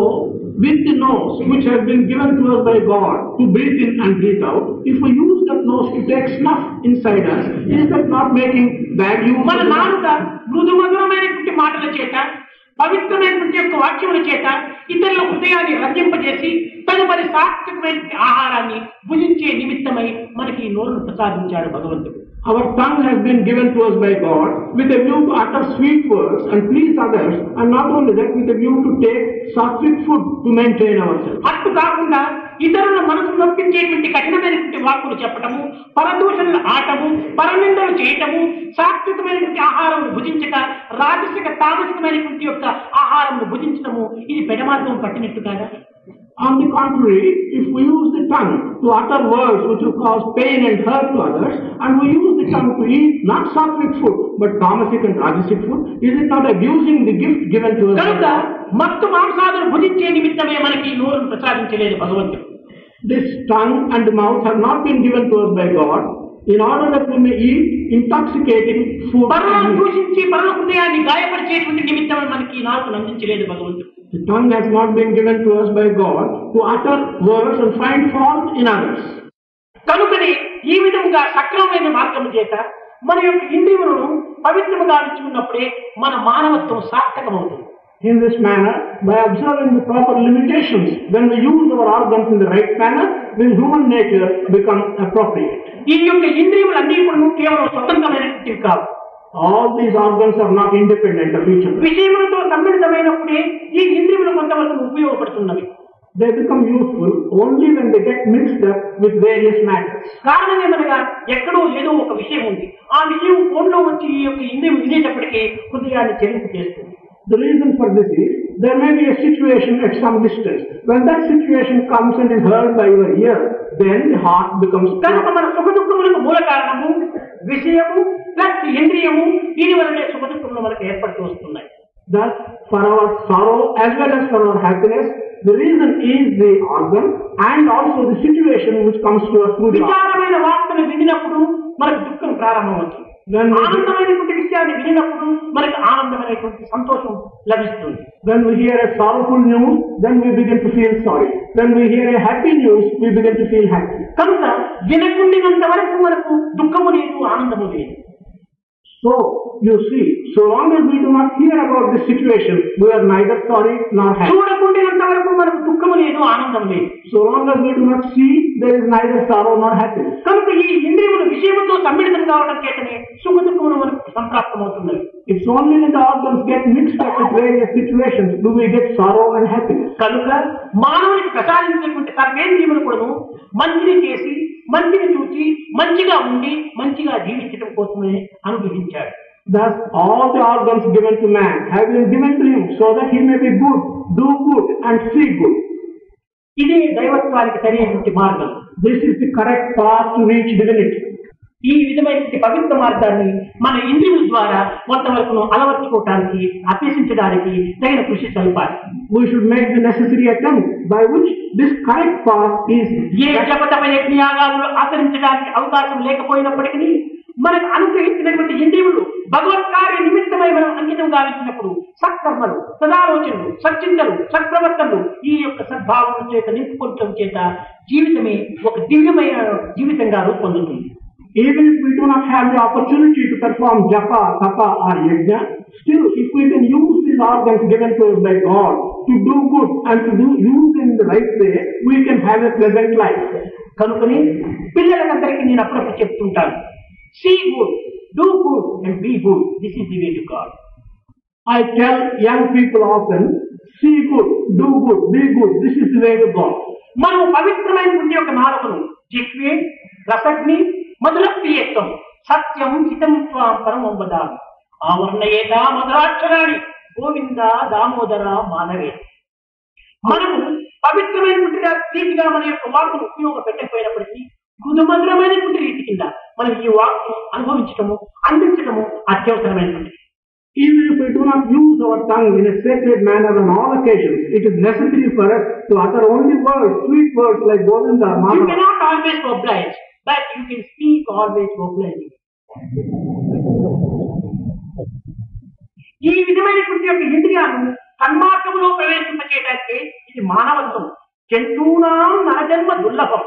with nose which have been given to by God to breathe in and breathe out if uses that nose to take snuff inside us is that not making bad you మన నాలుక మృదు మధురమైనటువంటి మాటల చేత పవిత్రమైనటువంటి యొక్క వాక్యముల చేత ఇతరుల హృదయాన్ని రంజింపజేసి తదుపరి సాత్వికమైన ఆహారాన్ని భుజించే నిమిత్తమై మనకి ఈ నోరును ప్రసాదించాడు భగవంతుడు. Our tongue has been given to us by God with a view to utter sweet words and please others, and not only that, with a view to take sattvic food to maintain ourselves. అట్టు కాకుండా ఇతరుల మనసు నొప్పించేటువంటి కఠినమైనటువంటి వాక్కులు చెప్పటము పరదూషణలు atom పరనిందలు చేయటము సాత్వికమైనటువంటి ఆహారం భుజించక రాజసిక తామసికమైనటువంటి యొక్క ఆహారం భుజించటము ఇది పెడమార్గం పట్టినట్టు కాదా On the contrary, if we use the tongue to utter words which will cause pain and hurt to others, and we use the tongue to eat not sattvic food, but tamasic and rajasic food, is it not abusing the gift given to us? by కనుక God? మత్తు మాంసాదులు భుజించే నిమిత్తమే మనకి ఈ నోరును ప్రసాదించలేదు భగవంతుడు This tongue and mouth have not been given to us by God in order that we may eat intoxicating food. పరులను and meat. దూషించి పరుల హృదయాన్ని గాయపరిచేటువంటి నిమిత్తమే మనకి ఈ నాలుగు అందించలేదు భగవంతుడు The tongue has not been given to us by God to utter words and find fault in others. కనుకనే ఈ విధముగా సక్రమమైన మార్గము చేత మన యొక్క ఇంద్రియములను పవిత్రముగా ఉంచుకున్నప్పుడే మన మానవత్వం సార్థకమవుతుంది In this manner, by observing the proper limitations, when we use our organs in the right manner, will human nature become appropriate. ఈ యొక్క ఇంద్రియములన్నీ కూడా కేవలం స్వతంత్రమైనటువంటివి కావు These organs are not independent of each other. విషయములతో సమ్మిళితమైనప్పుడే ఈ ఇంద్రియములు కొంతవరకు ఉపయోగపడుతున్నవి They become useful only when they get mixed up with various matters. కారణం ఏమనగా ఎక్కడో ఏదో ఒక విషయం ఉంది ఆ విషయం ఫోన్లో వచ్చి ఈ యొక్క ఇంద్రియం వినేటప్పటికీ హృదయాన్ని చెల్లింపు చేస్తుంది The reason for this is there may be a situation at some distance. When that situation comes and is heard by your ear, then the heart becomes కనుక. మన సుఖ దుఃఖములకు మూల కారణము విషయము ప్లస్ ఇంద్రియము దీని వలనే సుఖ దుఃఖములు మనకు ఏర్పడుతూ వస్తున్నాయి Thus, for our sorrow as well as for our happiness, the reason is the organ and also the situation which comes to us through the. విచారమైన వార్తను వినినప్పుడు మనకు దుఃఖం ప్రారంభమవుతుంది ఆనందమైనటువంటి విషయాన్ని వినినప్పుడు మనకు ఆనందమైనటువంటి సంతోషం లభిస్తుంది when we hear a sorrowful news, then we begin to feel sorry. When we hear a happy news, we begin to feel happy. కనుక వినకుండినంత వరకు మనకు దుఃఖము లేదు ఆనందము లేదు So, you see, so long as we do not hear about this situation, we are neither sorry nor happy. చూడకుండినంత వరకు మనకు దుఃఖము లేదు ఆనందం లేదు So long as we do not see, there is neither sorrow nor happiness. కనుక ఈ ఇంద్రియములు విషయముతో సమ్మిళితం కావడం చేతనే సుఖ దుఃఖములు మనకు సంప్రాప్తమవుతున్నవి It's only when the organs get mixed up with various situations do we get sorrow and happiness. కనుక మానవునికి ప్రసాదించినటువంటి సర్వేంద్రియములు కూడా మంచిని చేసి మంచిని చూచి మంచిగా ఉండి మంచిగా జీవించడం కోసమే అనుగ్రహించాడు Thus, all the organs given to man have been given to him so that he may be good, do good, and see good. ఇదే దైవత్వానికి సరైనటువంటి మార్గం This is the correct path to reach divinity. ఈ విధమైనటువంటి పవిత్ర మార్గాన్ని మన ఇంద్రియముల ద్వారా కొంతవరకు అలవర్చుకోవటానికి అభ్యసించడానికి తగిన కృషి సలుపాలి We should make the necessary attempt by which this correct path is ఏ జపతమ యజ్ఞయాగాలు ఆచరించడానికి అవకాశం లేకపోయినప్పటికీ మనకు అనుగ్రహించినటువంటి ఇంద్రియములు భగవత్ కార్య నిమిత్తమై మనం అంకితం గావించినప్పుడు సత్కర్మలు సదాలోచనలు సచ్చింతలు సత్ప్రవర్తనలు ఈ యొక్క సద్భావం చేత నింపుకోవటం చేత జీవితమే ఒక దివ్యమైన జీవితంగా రూపొందుతుంది Even if we do not have the opportunity to perform japa, tapa or yajna, still if we can use these organs given to us by God to do good and to do use in the right way, we can have a pleasant life. కనుకని పిల్లలకందరికీ నేను అప్పుడప్పుడు చెప్తుంటాను See good, do good, and be good. This is the way to God. I tell young people often, see good, do good, be good, this is the way to God. మనం పవిత్రమైనటువంటి యొక్క నాలుగును జిహ్వే రసగ్ని మధుర ప్రియత్వం సత్యం హితం త్వాం పరమం వదామి ఆవర్ణయేత మధురాక్షరాణి గోవింద దామోదర మానవే మనము పవిత్రమైనటువంటి రీతిగా మన యొక్క వాక్కును ఉపయోగపెట్టకపోయినప్పటికీ మృదుమధురమైనటువంటి రీతి కింద మనం ఈ వాక్కును అనుభవించటము అందించటము అత్యవసరమైనటువంటి Even if we do not use our tongue in a sacred manner on all occasions, it is necessary for us to utter only words, sweet words like Govinda, You Madhava. cannot always oblige, but you can speak always obliging. ఈ విధమైనటువంటి యొక్క ఇంద్రియాలను సన్మార్గంలో ప్రవేశింపచేయడానికి ఇది మానవత్వం జంతువునాం నరజన్మ దుర్లభం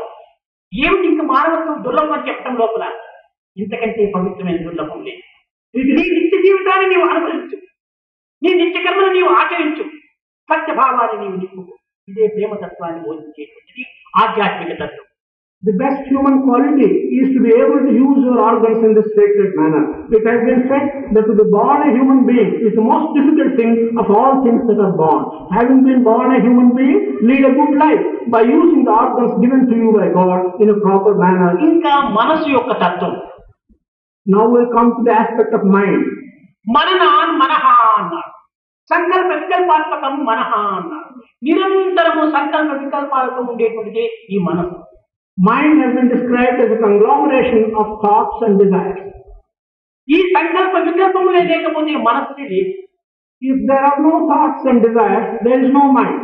ఏమిటి ఇంక మానవత్వం దుర్లభం అని చెప్పడం లోపల? ఇంతకంటే పవిత్రమైన దుర్లభం లేదు. ఇది నీ నిత్య జీవితాన్ని నీవు అనుభవించు. నీ నిత్య కర్మను నీవు ఆచరించు. సత్యభావాన్ని నీవు నింపు ఇదే ప్రేమతత్వాన్ని బోధించేటువంటిది ఆధ్యాత్మిక తత్వం. The best human quality is to be able to use your organs in this sacred manner. It has been said that to be born a human being is the most difficult thing of all things that are born. Having been born a human being, lead a good life by using the organs given to you by God in a proper manner. ఇంకా మనసు యొక్క తత్వం Now we'll come to the aspect of mind. మననాన్ మనహ అన్నారు సంకల్ప వికల్పాత్మకం మనహ అన్నారు నిరంతరము సంకల్ప వికల్పాలతో ఉండేటువంటిదే ఈ మనసు Mind has been described as a conglomeration of thoughts and desires. ఈ సంకల్ప వికల్పములే లేకపోతే మనస్సు లేదు If there are no thoughts and desires, there is no mind.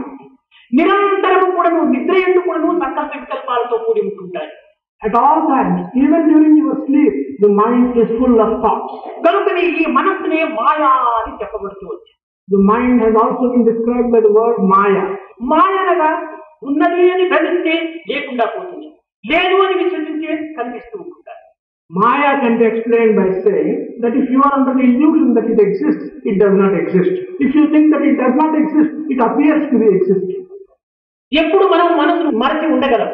నిరంతరము కూడాను నిద్ర ఎందుకు కూడాను సంకల్ప వికల్పాలతో కూడి ఉంటుంటాయి At all times, even during your sleep, the mind is full of thoughts. కనుకనే ఈ మనస్సునే మాయా అని చెప్పబడుతూ వచ్చింది The mind has also been described by the word Maya. మాయ అనగా ఉన్నది అని భ్రమిస్తే లేకుండా పోతుంది లేదు అని విచారించే కనిపిస్తూ ఉంటారు. మాయా కంటే explain by say that if you're under the illusion that it exist it does not exist if you think that it does not exist it appears to be exist ఎప్పుడు మనం మనసు మరచి ఉండగలం?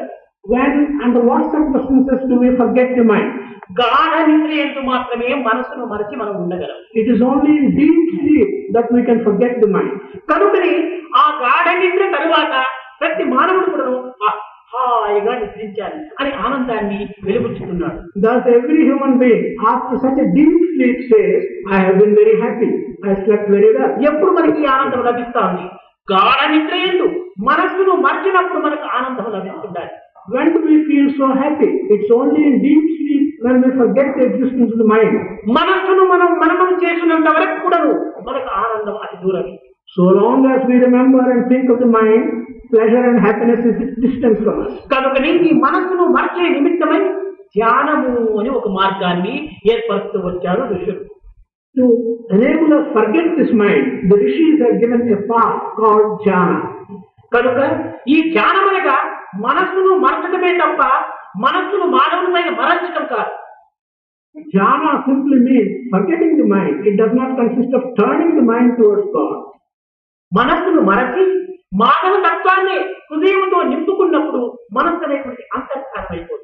When under what's up persons to me forget the mind గాఢ నిద్రేంటు మాత్రమే మనసును మరచి మనం ఉండగలం. It is only deep sleep that we can forget the mind కనుకని ఆ గాఢ నిద్ర తరువాత ప్రతి మానవుడు హాయిగా నిద్రించాలి అని ఆనందాన్ని Thus, every human being, after such a deep sleep, says, I have been very happy. I slept very well. ఎప్పుడు మనకి ఆనందం లభిస్తా ఉంది గాఢ నిద్ర ఎందు మనస్సును మర్చినప్పుడు మనకు ఆనందం లభిస్తుండాలి When do we feel so happy? It's only in deep sleep when we forget the existence of the mind. మనస్సును మనం మననం చేసినంత వరకు కూడాను మనకు ఆనందం అతి దూరం So long as we remember and think of the mind, pleasure and happiness is distance కనుక నేను మీ మనస్సును మరచే నిమిత్తమై ధ్యానము అని ఒక మార్గాన్ని ఏర్పరుస్తూ వచ్చారు ఋషులు. To enable of forget this mind the rishi is given a path called dhyana కనుక ఈ ధ్యానం అనగా మనస్సును మార్చడమే తప్ప మనస్సును మానవులపైన మరచడం కాదు. Dhyana simply mean forgetting the mind it does not consist of turning the mind towards God మనస్సును మరచి మానవ తత్వాన్ని హృదయంతో నింపుకున్నప్పుడు మనస్సు అనేటువంటి అంతర్ధానం అయిపోతుంది.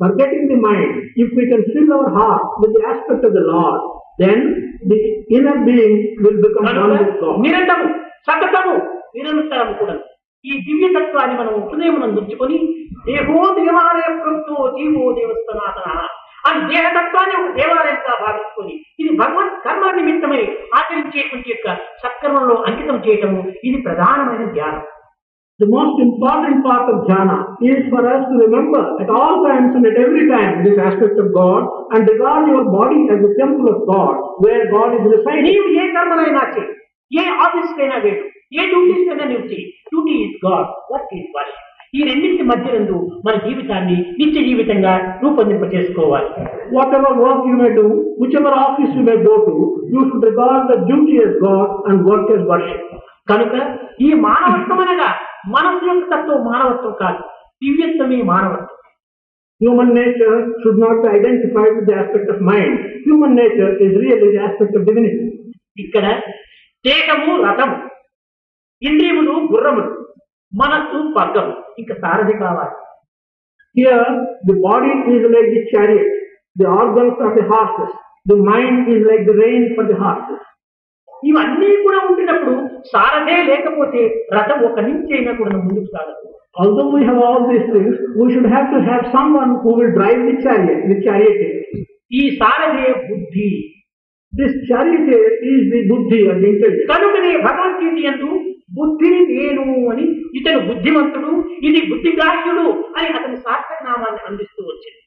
Forgetting the mind, if we can fill our heart with the aspect of the Lord, then the inner being will become one కనుక with God. నిరంతరము సతతము నిరంతరము కూడా. ఈ దివ్య తత్వాన్ని మనం హృదయం ఉంచుకొని దేహో దేవాలయ ప్రభుత్వ జీవో దేవస్థానాతన అని దేహతత్వాన్ని ఒక దేవాలయంగా భావించుకొని ఇది భగవత్ కర్మ నిమిత్తమై ఆచరించేటువంటి యొక్క సత్కర్మంలో అంకితం చేయటము ఇది ప్రధానమైన ధ్యానం The most important part of jhana is for us to remember at all times and at every time this aspect of God and regard your body as the temple of God where God is residing. నీవు ఏ కర్మనైనా చేయి ఏ office కైనా వెళ్ళు ఏ duties కైనా నువ్వు చేయి duty is God work is work ఈ రెండింటి మధ్యనందు మన జీవితాన్ని నిత్య జీవితంగా రూపొందింప చేసుకోవాలి Whatever work you may do, whichever office you may go to, you should regard the duty as God and work as worship. కనుక ఈ మానవత్వం అనగా మనసు యొక్క తత్వం మానవత్వం కాదు దివ్యత్వమే మానవత్వం nature should not be identified with the aspect of mind. Human nature is really the aspect of divinity. ఇక్కడ దేహము రథము ఇంద్రియములు గుర్రములు మనస్సు పగ్గము ఇంకా సారథి కావాలి Here, the body is like the chariot, the organs are the horses, the mind is like the rein for the horses. ఇవన్నీ కూడా ఉంటున్నప్పుడు సారథే లేకపోతే రథం ఒక నుంచి అయినా కూడా ముందుకు సాగదు Although we have all these things, we should have to have someone who will drive the chariot, the charioteer. ఈ సారథే బుద్ధి This charioteer is the buddhi or the intelligence. కనుకనే భగవద్గీత యందు బుద్ధిని నేను అని ఇతను బుద్ధిమంతుడు ఇది బుద్ధిగ్రాహ్యుడు అని అతని సార్థక నామాన్ని అందిస్తూ వచ్చింది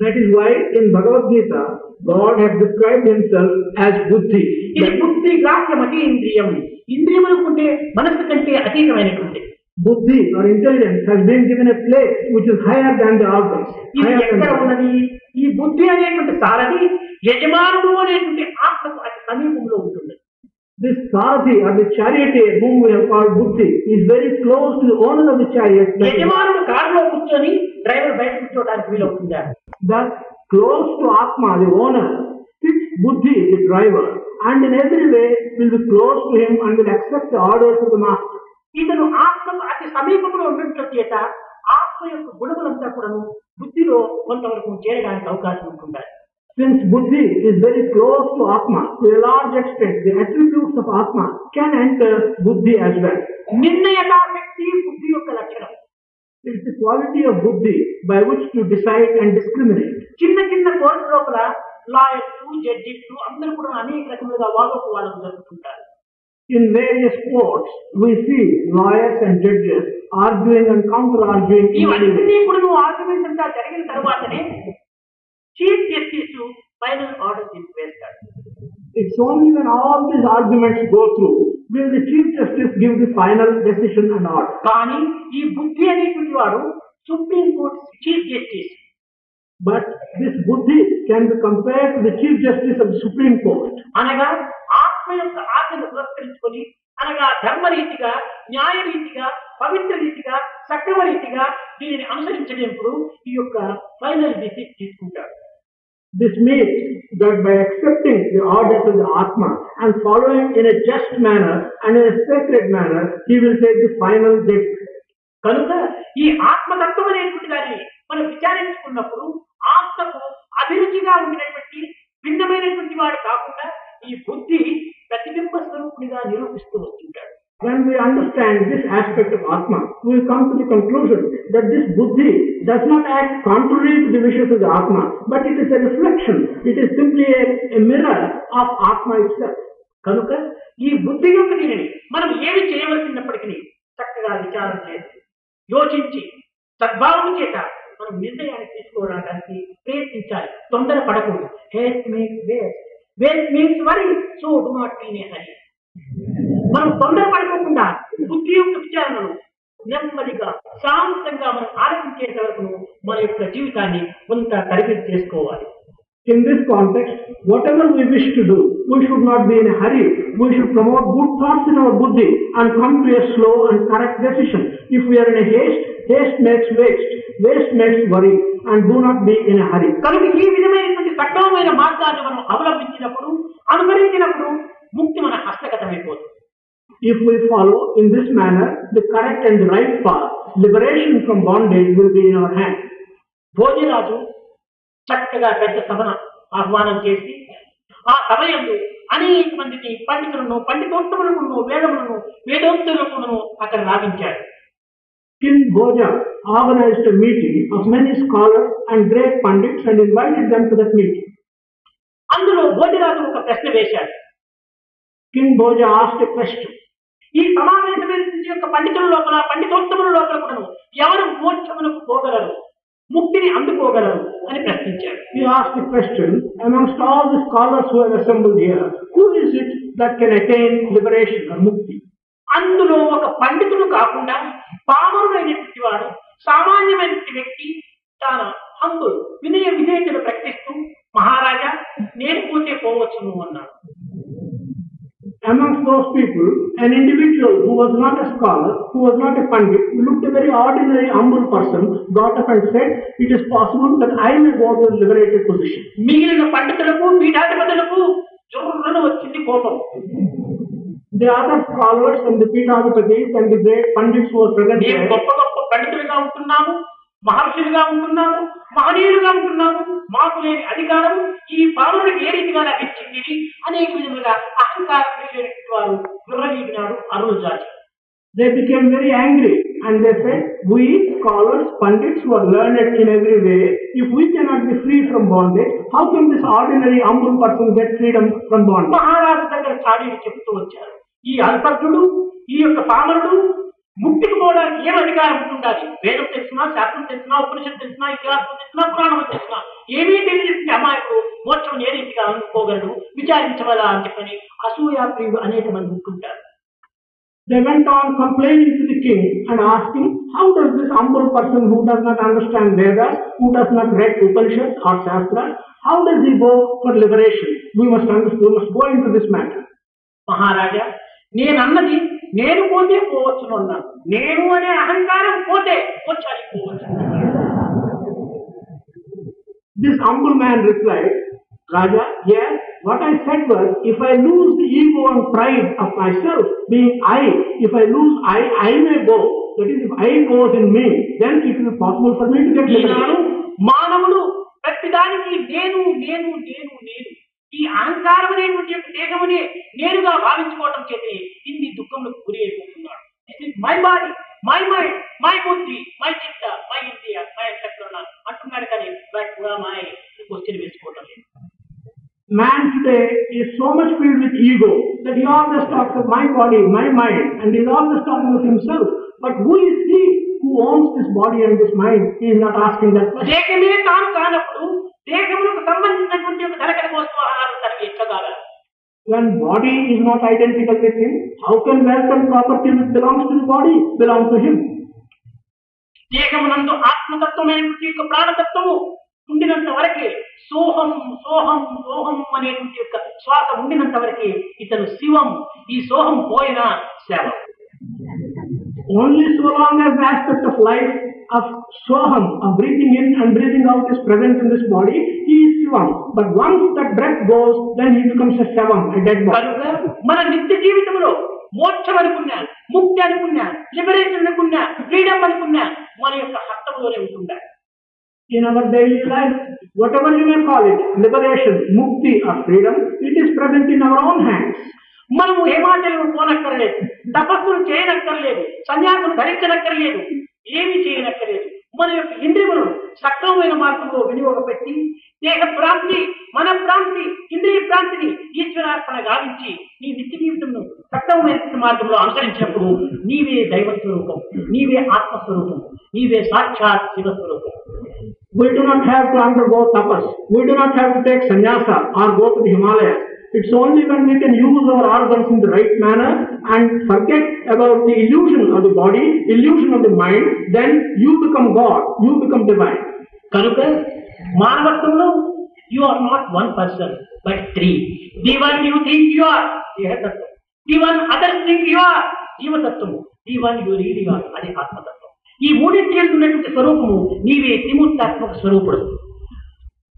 That is why in Bhagavad Gita, God has described himself as buddhi. ఇది బుద్ధి గ్రాహ్యం అతి ఇంద్రియం ఇంద్రియం అనుకుంటే మనస్సు కంటే అతీతమైనటువంటి buddhi or intelligence has been given a place which is higher than the organs. ఇది ఎక్కడ ఉన్నది ఈ బుద్ధి అనేటువంటి సారథి యజమానుడు అనేటువంటి ఆత్మకు అతి సమీపంలో ఉంటుంది This Sarathi or the charioteer whom we have called Buddhi is very close to the owner of the chariot. that is యజమానుడు కారులో కూర్చొని డ్రైవర్ బయట కూర్చోవడానికి వీలవుతుందా Thus, close to Atma, the owner, sits Buddhi, the driver, and in every way will be close to him and will accept the orders of the master. ఇతను ఆత్మకు అతి సమీపంలో ఉండటం చేత ఆత్మ ఆత్మ యొక్క గుణములంతా కూడాను బుద్ధిలో కొంతవరకు చేరడానికి అవకాశం ఉంటుంటాయి Since buddhi is very close to Atma, to a large extent, the attributes of Atma can enter buddhi as well. నిర్ణయతా శక్తి బుద్ధి యొక్క లక్షణం It's the quality of buddhi by which to decide and discriminate. చిన్న చిన్న court లోపల lawyers judges అందరూ కూడా అనేక రకములుగా వాదోపవాదం జరుపుతుంటారు In various courts, we see lawyers and judges arguing and counter-arguing in many ways. ఇవన్నీ కూడా నువ్వు ఆర్గ్యుమెంట్ అంతా జరిగిన తర్వాతనే చీఫ్ జస్టిస్ ఫైనల్ ఆర్డర్ తీసుకువేస్తాడు It's only when all these arguments go through will the Chief Justice give the final decision and order. కానీ ఈ బుద్ధి అనేటువంటి వాడు supreme court chief justice this buddhi can be compared to the Chief Justice of the Supreme Court. అనగా ఆత్మ యొక్క ఆజ్ఞను పురస్కరించుకొని అనగా ధర్మరీతిగా న్యాయరీతిగా పవిత్ర రీతిగా సక్రమ రీతిగా దీనిని అనుసరించినప్పుడు ఈ యొక్క ఫైనల్ డిసిషన్ తీసుకుంటాడు This means that by accepting the orders of the Atma and following in a just manner and in a sacred manner, he will take the final judgment. కనుక ఈ ఆత్మతత్వం అనేటువంటి దాన్ని మనం విచారించుకున్నప్పుడు ఆత్మకు అభిరుచిగా ఉండినటువంటి భిన్నమైనటువంటి వాడు కాకుండా ఈ బుద్ధి ప్రతిబింబ స్వరూపునిగా నిరూపిస్తూ వస్తుంటాడు When we understand this aspect of Atma, we come to the conclusion that this buddhi does not act contrary to the wishes of the Atma, but it is a reflection. It is simply a, a mirror of Atma itself. కనుక ఈ బుద్ధి యొక్క దీనిని మనం ఏమి చేయవలసినప్పటికీ చక్కగా విచారం చేసి యోచించి సద్భావం చేత మనం నిర్ణయాన్ని తీసుకోవడానికి ప్రయత్నించాలి తొందర పడకూడదు haste means waste waste means worry so do not mean a hurry మనం తొందర పడుకోకుండా బుద్ధి యొక్క విచారణను నెమ్మదిగా శాంతంగా మనం ఆలోచించేంత వరకు మన యొక్క జీవితాన్ని కొంత తరగతి చేసుకోవాలి In this context, whatever we wish to do, we should not be in a hurry. We should promote good thoughts in our buddhi and come to a slow and correct decision. If we are in a haste, haste makes waste, waste makes worry, and do not be in a hurry. కనుక ఈ విధమైనటువంటి సక్రమమైన మార్గాన్ని మనం అవలంబించినప్పుడు అనుసరించినప్పుడు ముక్తి మన హస్తగతమైపోతుంది If we follow in this manner the correct and the right path, liberation from bondage will be in our hands. Bhojaraju చక్కగా పెద్ద సభను ఆహ్వానం చేసి ఆ సమయంలో అనేక మందిని పండితులను పండితోత్తములను వేదములను వేదోక్తులను అక్కడ రావించాడు King Bhoja organized a meeting of many scholars and great pundits and invited them to that meeting. అందులో భోజరాజు ఒక ప్రశ్న వేశాడు King Bhoja asked a question. ఈ సమావేశమైన యొక్క పండితుల లోపల పండితోత్తముల లోపల కూడాను ఎవరు మోక్షములకు పోగలరు? ముక్తిని అందుకోగలరు అని amongst all the scholars who have assembled here, who is it that can attain liberation or mukti? అందులో ఒక పండితుడు కాకుండా పామరుడైనటువంటి వాడు సామాన్యమైనటువంటి వ్యక్తి తాను హంబుల్ వినయ విధేయతలు ప్రకటిస్తూ మహారాజా నేను పోతే పోవచ్చును అన్నాడు. Amongst those people, an individual who was not a scholar, who was not a pandit, who looked a very ordinary, humble person, got up and said, it is possible that I may go to a liberated position. మిగిలిన పండితులకు పీఠాధిపతులకు జోరులను వచ్చింది కోపం The other scholars and the Peethadhipatis and the great pandits who were present మేము గొప్ప గొప్ప పండితులుగా ఉంటున్నాము మహర్షులుగా ఉంటున్నాము మహనీయులుగా ఉంటున్నాము మాకు లేని అధికారం ఈ పాలనకు ఏ రీతిగా లభించింది అనేక విధములుగా అహంకారం కలిగినటువంటి వారు విర్రవీగినాడు అరుణ జాతి they became very angry and they said, we scholars, pandits who are learned in every way, if we cannot be free from bondage, how can this ordinary humble person get freedom from bondage? మహారాజు దగ్గర చాడీలు చెబుతూ వచ్చారు ఈ అల్పజ్ఞుడు ఈ యొక్క పామరుడు ముక్తికి పోవడానికి ఏం అధికారం ఉంటుండాలి వేదం తెలిసినా శాస్త్రం తెలిసినా ఉపనిషత్తు తెలిసినా ఇతిహాసం తెలిసినా పురాణం తెలిసినా ఏమీ తెలియజేసిన అమాయకుడు మోక్షం ఏ రీతిగా అందుకోగలడు విచారించవలా అని చెప్పని అసూయా ప్రియుడు అనేక మంది ఉంటుంటారు They went on complaining to the king and asking, how does this humble person who does not understand Vedas, who does not read Upanishads or Shastras, how does he go for liberation? We must understand, we must go into this matter. మహారాజా నేనన్నది నేను పోతే పోవచ్చును అన్నాను నేను అనే అహంకారం పోతే వచ్చాలి పోవచ్చు This humble man replied, Raja, yes, What I said was, if I lose the ego and pride of myself, being I, if I lose I, I may go. That is, if I goes in me, then it will be possible for me to get Eenadu liberated. మానవుడు ప్రతిదానికి నేను నేను నేను నేను ఈ అహంకారం అనేటువంటి యొక్క దేహమునే నేనుగా భావించుకోవటం చేతే ఇన్ని దుఃఖములకు గురి అయిపోతున్నాడు this is my body my mind my buddhi my chitta my India my etcetera అంటున్నాడు కానీ బట్ మై క్వశ్చన్ వేసుకోవటం లేదు Man today is so much filled with ego that he always talks of my body, my mind, and he is always talking of himself. But who is he who owns this body and this mind? He is not asking that question. దేహమే తాను కానప్పుడు దేహములకు సంబంధించినటువంటి ఒక ధనకర వస్తువాహారం తనకి ఎక్కగాల When body is not identical with him, how can wealth and property which belongs to the body belong to him? దేహమునందు ఆత్మతత్వమైనటువంటి యొక్క ప్రాణతత్వము ఉండినంత వరకే సోహం సోహం సోహం అనేటువంటి యొక్క శ్వాస ఉండినంత వరకే ఇతను శివం. ఈ సోహం పోయిన శవం. Only so long as the aspect of life of Soham, of breathing in and breathing out is present in this body, he is Shivam. But once that breath goes, then he becomes a Shavam, a dead body. మన నిత్య జీవితంలో మోక్షం అనుకున్నా ముక్తి అనుకున్నా liberation అనుకున్నా freedom అనుకున్నా మన యొక్క హస్తంలోనే ఉంటుందా In our daily life, whatever you may call it, liberation, mukti or freedom, it is present in our own hands. మనము హిమాచలం పోనక్కర్లేదు తపస్సులు చేయనక్కర్లేదు సన్యాసం ధరించనక్కర్లేదు ఏమీ చేయనక్కర్లేదు మన యొక్క ఇంద్రియములను సక్రమమైన మార్గంలో వినియోగపెట్టి దేహ ప్రాంతి మన ప్రాంతి ఇంద్రియ ప్రాంతిని ఈశ్వరార్పణ గావించి నీ నిత్య జీవితంను సక్రమమైన మార్గంలో అనుసరించినప్పుడు నీవే దైవ స్వరూపం నీవే ఆత్మస్వరూపం నీవే సాక్షాత్ శివస్వరూపం We do not have to undergo tapas. We do not have to take sannyasa or go to the Himalayas. It's only when we can use our organs in the right manner and forget about the illusion of the body, illusion of the mind, then you become God, you become divine. కనుక మానవత్వంలో you are not one person but three the one you think you are దేహతత్వం the one other think you are జీవతత్వము the one you real are అది ఆత్మతత్వం ఈ మూడింటి ఉన్నటువంటి స్వరూపము నీవే త్రిమూర్తాత్మక స్వరూపుడు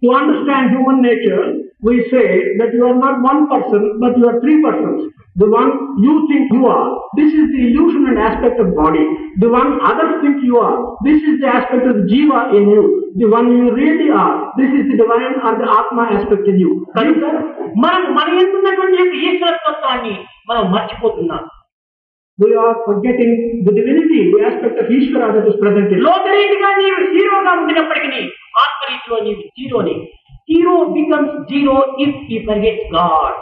To understand human nature, we say that you are not one person, but you are three persons. The one you think you are, this is the illusion and aspect of body. The one others think you are, this is the aspect of jiva in you. The one you really are, this is the divine or the atma aspect in you. మనం మన ఎందున్నటువంటి యొక్క ఈశ్వరత్వాన్ని మనం మర్చిపోతున్నాం We are forgetting the divinity, the aspect of Ishvara that is present in us. లోకరీతిగా నీవు హీరోగా ఉండినప్పటికీ ఆత్మరీతిలో నీవు జీరోని hero becomes zero if he forgets God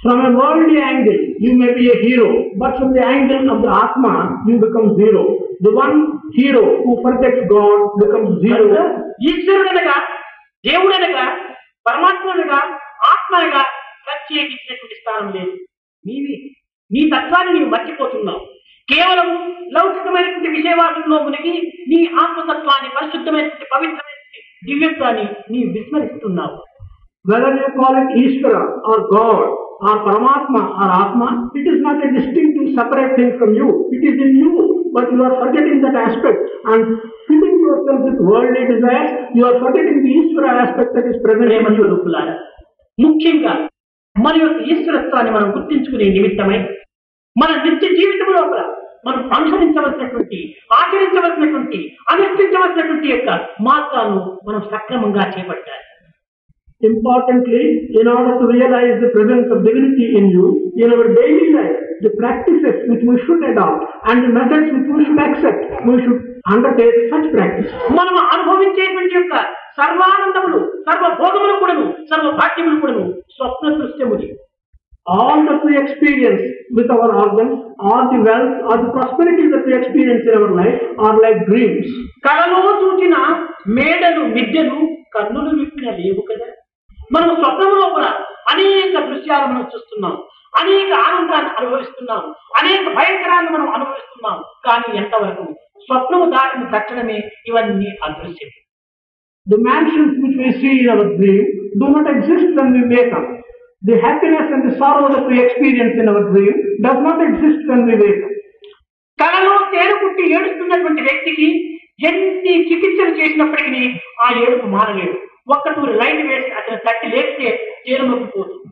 From a worldly angle, you may be a hero, but from the angle of the Atma, you become zero. The one hero who forgets God becomes zero. ఈశ్వరుడనగా దేవుడనగా పరమాత్మనగా ఆత్మనగా ప్రత్యేకించినటువంటి స్థానం లేదు నీవి నీ తత్వాన్ని నీవు మర్చిపోతున్నావు కేవలం లౌకికమైనటువంటి విషయవాసంలో మునిగి నీ ఆత్మతత్వాన్ని పరిశుద్ధమైనటువంటి పవిత్రమైనటువంటి దివ్యత్వాన్ని నీ విస్మరిస్తున్నావు Whether you call it Ishvara or God or Paramatma or Atma, it is not a distinctive separate thing from you. It is in you, but you are forgetting that aspect and filling yourself with worldly desires. You are forgetting the Ishvara aspect that is present Prema in you. స్వరూపులారా ముఖ్యంగా మన యొక్క ఈశ్వరత్వాన్ని మనం గుర్తించుకునే నిమిత్తమై మన నిత్య జీవితం లోపల మనం అనుసరించవలసినటువంటి ఆచరించవలసినటువంటి అనుష్ఠించవలసినటువంటి యొక్క మార్గాలను మనం సక్రమంగా చేపట్టాలి Importantly, in order to realize the presence of divinity in you, in our daily life, the practices which we should adopt and the methods which we should accept, we should undertake such practice. మనం అనుభవించేటువంటి యొక్క సర్వానందములు సర్వభోగములు కూడాను సర్వ భాగ్యములు కూడాను స్వప్న దృశ్యముది All that we experience with our organs, or the wealth, or the prosperity that we experience in our life, are like dreams. కలలో చూచిన మేడలు మిద్దెలు కన్నులు విప్పిన లేవు కదా మనం స్వప్నంలో కూడా అనేక దృశ్యాలు మనం చూస్తున్నాం అనేక ఆనందాన్ని అనుభవిస్తున్నాం అనేక భయంకరాన్ని మనం అనుభవిస్తున్నాం కానీ ఎంతవరకు స్వప్నము దాటిన తక్షణమే ఇవన్నీ అదృశ్యం The mansions which we see in our dream do not exist when we wake up. The happiness and the sorrow that we experience in our dream does not exist when we wake up. కలలో తేలుకుట్టి ఏడుస్తున్నటువంటి వ్యక్తికి ఎన్ని చికిత్సలు చేసినప్పటికీ ఆ ఏడుపు మానలేదు ఒక్కటూరి light వేసి అతను తట్టి లేపితే చేరులోకి పోతుంది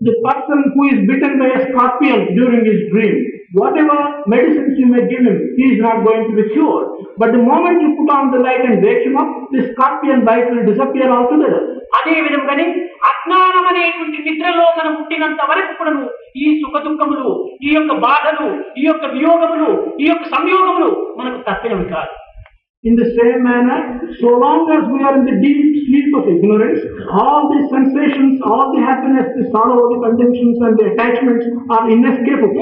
The person who is bitten by a scorpion during his dream, whatever medicines you may give him, he is not going to be cured. But the moment you put on the light and wake him up, the scorpion bite will disappear altogether. అదే విధంగానే అజ్ఞానం అనేటువంటి నిద్రలో మనం పుట్టినంత వరకు కూడా ఈ సుఖ దుఃఖములు ఈ యొక్క బాధలు ఈ యొక్క వియోగములు ఈ యొక్క సంయోగములు మనకు తప్పినవి కాదు In the same manner, so long as we are in the deep sleep of ignorance, all the sensations, all the happiness, the sorrow, the contentions and the attachments are inescapable.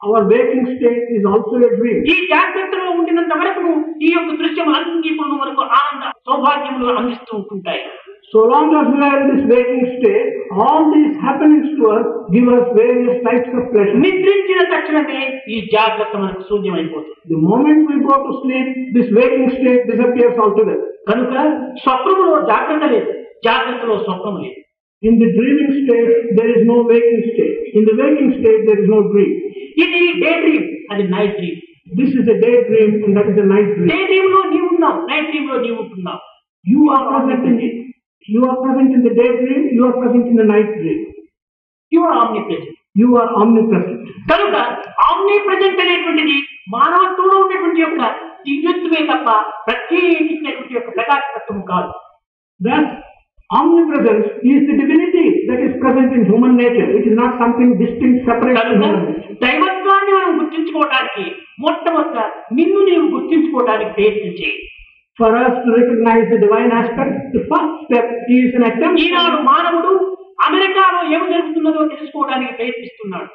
Our waking state is also a dream. ఈ జాగ్రత్తలో ఉండినంత వరకు ఈ యొక్క దృశ్యములన్నీ కూడా మనకు ఆనంద సౌభాగ్యములు అందిస్తూ ఉంటుంటాయి So long as we are in this waking state, all these happenings to us give us various types of pleasure. నిద్రించిన తక్షణమే ఈ జాగ్రత్త మనకు శూన్యమైపోతుంది The moment we go to sleep, this waking state disappears altogether. కనుక స్వప్నములో జాగ్రత్త లేదు జాగ్రత్తలో స్వప్నము లేదు In the dreaming state, there is no waking state. In the waking state, there is no dream. ఇది డే డ్రీమ్ అది night dream This is a daydream and that is a night dream. Day dream లో నీవు ఉన్నావు night dream లో నీవు ఉంటున్నావు You are present in it. You are present in the daydream, you are present in the night dream. You are omnipresent You are omnipresent. కనుక omnipresent అనేటువంటిది మానవత్వంలో ఉన్నటువంటి యొక్క దివ్యత్వమే తప్ప ప్రత్యేకించినటువంటి యొక్క ప్రకాశతత్వం కాదు Thus, omnipresence is the divinity that is present in human nature. It is not something distinct, separate from కనుక human nature. దైవత్వాన్ని మనం గుర్తించుకోవడానికి మొట్టమొదట నిన్ను నీవు గుర్తించుకోవడానికి ప్రయత్నించే for us to recognise the divine aspect the first step is an attempt ఈనాడు మానవుడు అమెరికాలో ఏం జరుగుతున్నదో తెలుసుకోవడానికి ప్రయత్నిస్తున్నాడు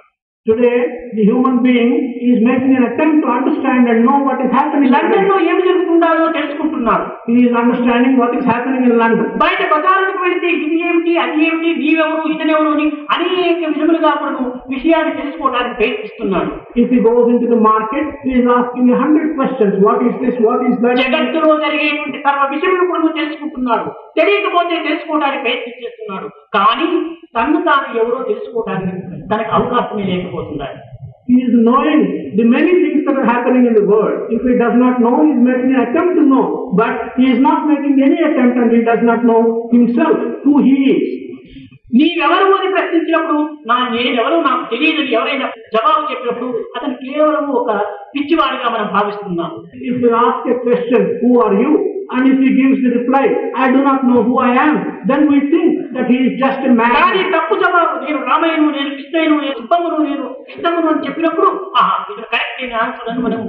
today the human being is making an attempt to understand and know what is happening లండన్లో ఏం జరుగుతుందో తెలుసుకుంటున్నారు. Is understanding what is happening in London బయట బజారులకు వెళితే ఇది ఏంటి అది ఏమిటి వీవెవరు ఇతనెవరు అని అనేక విధములుగా మనం విషయాలు తెలుసుకోవడానికి ప్రయత్నిస్తున్నాడు. If the goes in to the market is asking hundred questions what is this what is that జగత్తులో జరిగేటువంటి సర్వ విషయములు కూడా తెలుసుకుంటున్నాడు. తెలియకపోతే తెలుసుకోవడానికి ప్రయత్నిస్తున్నాడు. కానీ తను తాను ఎవరో తెలుసుకోవడానికి తనకు అవకాశమే లేదు. person. He is knowing the many things that are happening in the world. If he does not know, he is making an attempt to know. But he is not making any attempt and he does not know himself who he is. నీవెవరు అని ప్రశ్నించినప్పుడు నా నేనెవరు నాకు తెలియదని ఎవరైనా జవాబు చెప్పినప్పుడు అతను కేవలం ఒక పిచ్చివాడిగా మనం భావిస్తున్నాం question, who are you? And if he gives the reply, I do not know who I am, then we think that he is just a కానీ. తప్పు జవాబు నేను రామయ్యను నేను కృష్ణయ్యను నేను సుబ్బమ్మను నేను కృష్ణమ్మను అని చెప్పినప్పుడు ఆహా ఇది కరెక్ట్ ఆన్సర్ అని మనం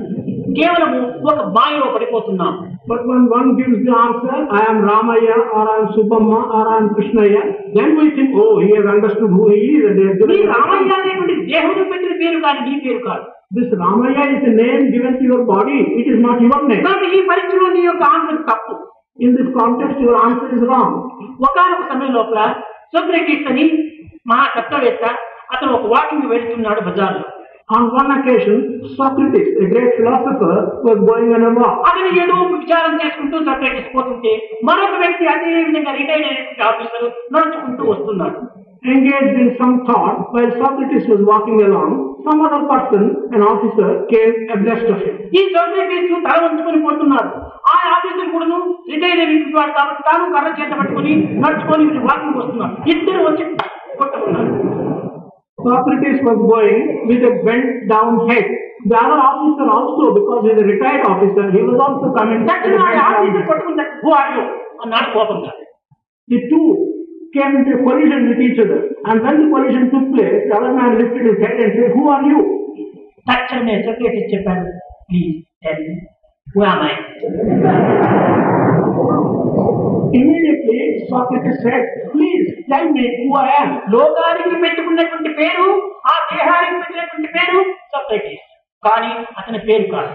కేవలము ఒక మాయలో పడిపోతున్నాం But when one gives the answer, I am Ramaya or I am Subhamma or I am Krishnaya, then we think, oh, he has understood who he is and he has నీ given Ramayya అనేటువంటి దేహుడు పెట్టిన పేరు కానీ నీ పేరు కాదు This Ramaya is a name given to your body, it is not your name. కనుక ఈ పరీక్షలో నీ యొక్క ఆన్సర్ తప్పు In this context, your answer is wrong. ఒకనొక సమయం లోపల సోక్రటీస్ అని మహా తత్వవేత్త అతను ఒక వాకింగ్ వెళ్తున్నాడు బజార్లో On one occasion, Socrates, a great philosopher, was going on a walk. అతను ఏదో విచారం చేసుకుంటూ సోక్రటీస్ పోతుంటే మరొక వ్యక్తి అదే విధంగా రిటైర్ అయినటువంటి ఆఫీసర్ నడుచుకుంటూ వస్తున్నాడు Engaged in some thought, while Socrates was walking along, some other person, an officer, came abreast of him. ఈ సోక్రటీస్ తల వంచుకొని పోతున్నాడు ఆ ఆఫీసర్ కూడాను రిటైర్ అయినటువంటి వాడు కాబట్టి తాను కర్ర చేత పట్టుకొని నడుచుకొని వాకింగ్ వస్తున్నాడు ఇద్దరు వచ్చి కొట్టుకున్నారు Socrates was going with a bent down head. The other officer also, because he's a retired officer, he was also coming. That's not officer that. Who are you? I'm not Swapanda. The two came into collision with each other. And when the collision took place, the other man lifted his head and said, Who are you? That's a Socrates Japan, please tell me, who am I? Immediately, Socrates said, Please tell me who I am. లోకానికి పెట్టుకున్నటువంటి పేరు ఆ దేహానికి పెట్టినటువంటి పేరు Socrates. కానీ అతని పేరు కాదు.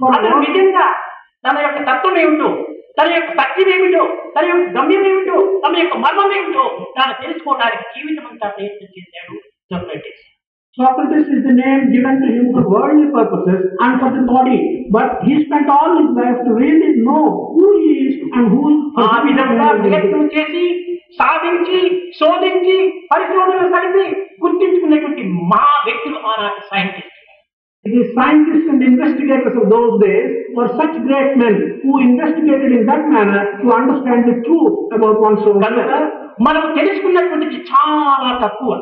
అతను నిజంగా తన యొక్క తత్వం ఏమిటో తన యొక్క సత్యం ఏమిటో తన యొక్క గమ్యం ఏమిటో తన యొక్క మర్మం ఏమిటో తాను తెలుసుకోవడానికి జీవితం అంతా ప్రయత్నం చేశాడు Socrates. Socrates is the name given to him for worldly purposes and for the body. But he spent all his life to really know who he is and who ఆ he విధంగా is. ప్రయత్నం చేసి సాధించి శోధించి పరిశోధనలు కలిపి గుర్తించుకునేటువంటి మా వ్యక్తులు ఆనాటి scientist The scientists and investigators of those days for such great men who investigated in that manner to understand the truth about one's own self. మనం తెలుసుకున్నటువంటిది చాలా తక్కువ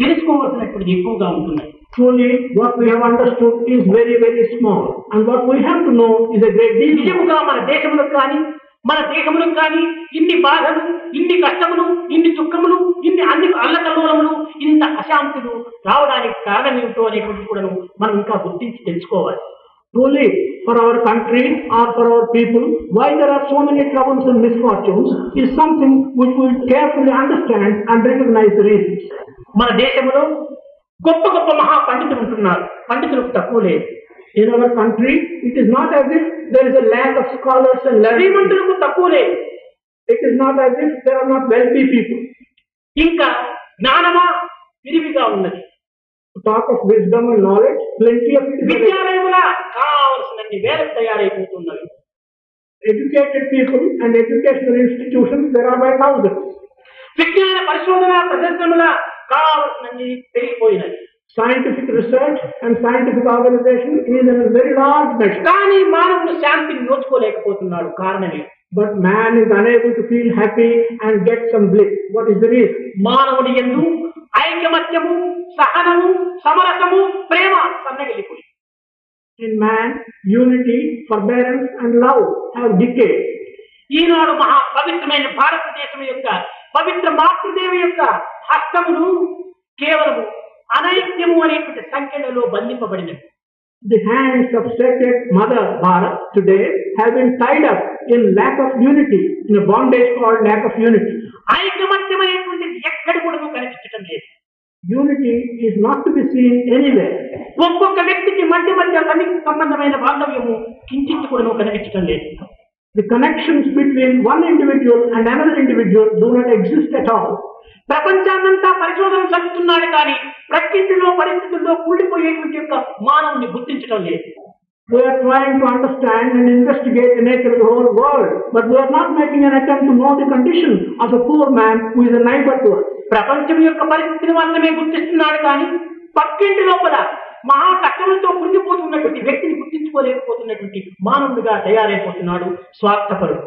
తెలుసుకోవాల్సినటువంటిది ఎక్కువగా ఉంటున్నాయి Truly, what we have understood is very, very small. And what we have to know is a great deal. నిజముగా మన దేశములకు కానీ మన దేహములు కానీ ఇన్ని బాధలు ఇన్ని కష్టములు ఇన్ని దుఃఖములు ఇన్ని అన్ని అల్లకల్లోలములు ఇంత అశాంతులు రావడానికి కారణం ఏమిటో అనేటువంటి కూడా మనం ఇంకా గుర్తించి తెలుసుకోవాలి. Only for our country or for our people why there are so many troubles and misfortunes is something which will carefully understand and recognise reasons మన దేశంలో గొప్ప గొప్ప మహా పండితులు ఉంటున్నారు. పండితులకు తక్కువ లేదు. In our country, it is not as if there is a lack of scholars and learned. శ్రీమంతులకు తక్కువ లేదు It is not as if there are not wealthy people. ఇంకా జ్ఞానమా విరివిగా ఉన్నది To talk of wisdom and knowledge, plenty of it is available. విద్యాలయముల కావలసినన్ని వేలకు తయారైపోతున్నవి educated people and educational institutions, there are by thousands. విజ్ఞాన పరిశోధన ప్రదర్శనముల కావలసినన్ని పెరిగిపోయినవి Scientific research and scientific organization is in a very large measure. కానీ మానవుడు శాంతిని నోచుకోలేకపోతున్నాడు కారణమే But man is unable to feel happy and get some bliss. What is the reason? మానవుడి ఎందు ఐకమత్యము సహనము సమరసము ప్రేమ సన్నగిలిపోయి In man, unity, forbearance and love have decayed. ఈనాడు మహా పవిత్రమైన భారతదేశం యొక్క పవిత్ర మాతృదేవి యొక్క హస్తములు కేవలము అనైక్యము అనేటువంటి సంఖ్యలలో బంధింపబడినవి The hands of sacred Mother Bharat today have been tied up in lack of unity, in a bondage called lack of unity. ఐకమత్యమైనటువంటిది ఎక్కడి కూడా కనిపించటం లేదు Unity is not to be seen anywhere. ఒక్కొక్క వ్యక్తికి మధ్య మధ్య సంబంధమైన బాంధవ్యము కించిత్ కూడా కనిపించటం లేదు The connections between one individual and another individual do not exist at all. ప్రపంచాన్నంతా పరిశోధన జరుపుతున్నాడు కానీ ప్రకృతిలో పరిస్థితుల్లో కూలిపోయేటువంటి యొక్క మానవుని గుర్తించడం లేదు We are trying to understand and investigate the nature of the whole world, but we are not making an attempt to know the condition of a poor man who is a neighbor to us. ప్రపంచం యొక్క పరిస్థితిని మాత్రమే గుర్తిస్తున్నాడు కానీ పక్కింటి లోపల మహా కష్టములతో కృంగిపోతున్నటువంటి వ్యక్తిని గుర్తించుకోలేకపోతున్నటువంటి మానవుడిగా తయారైపోతున్నాడు స్వార్థపరుడు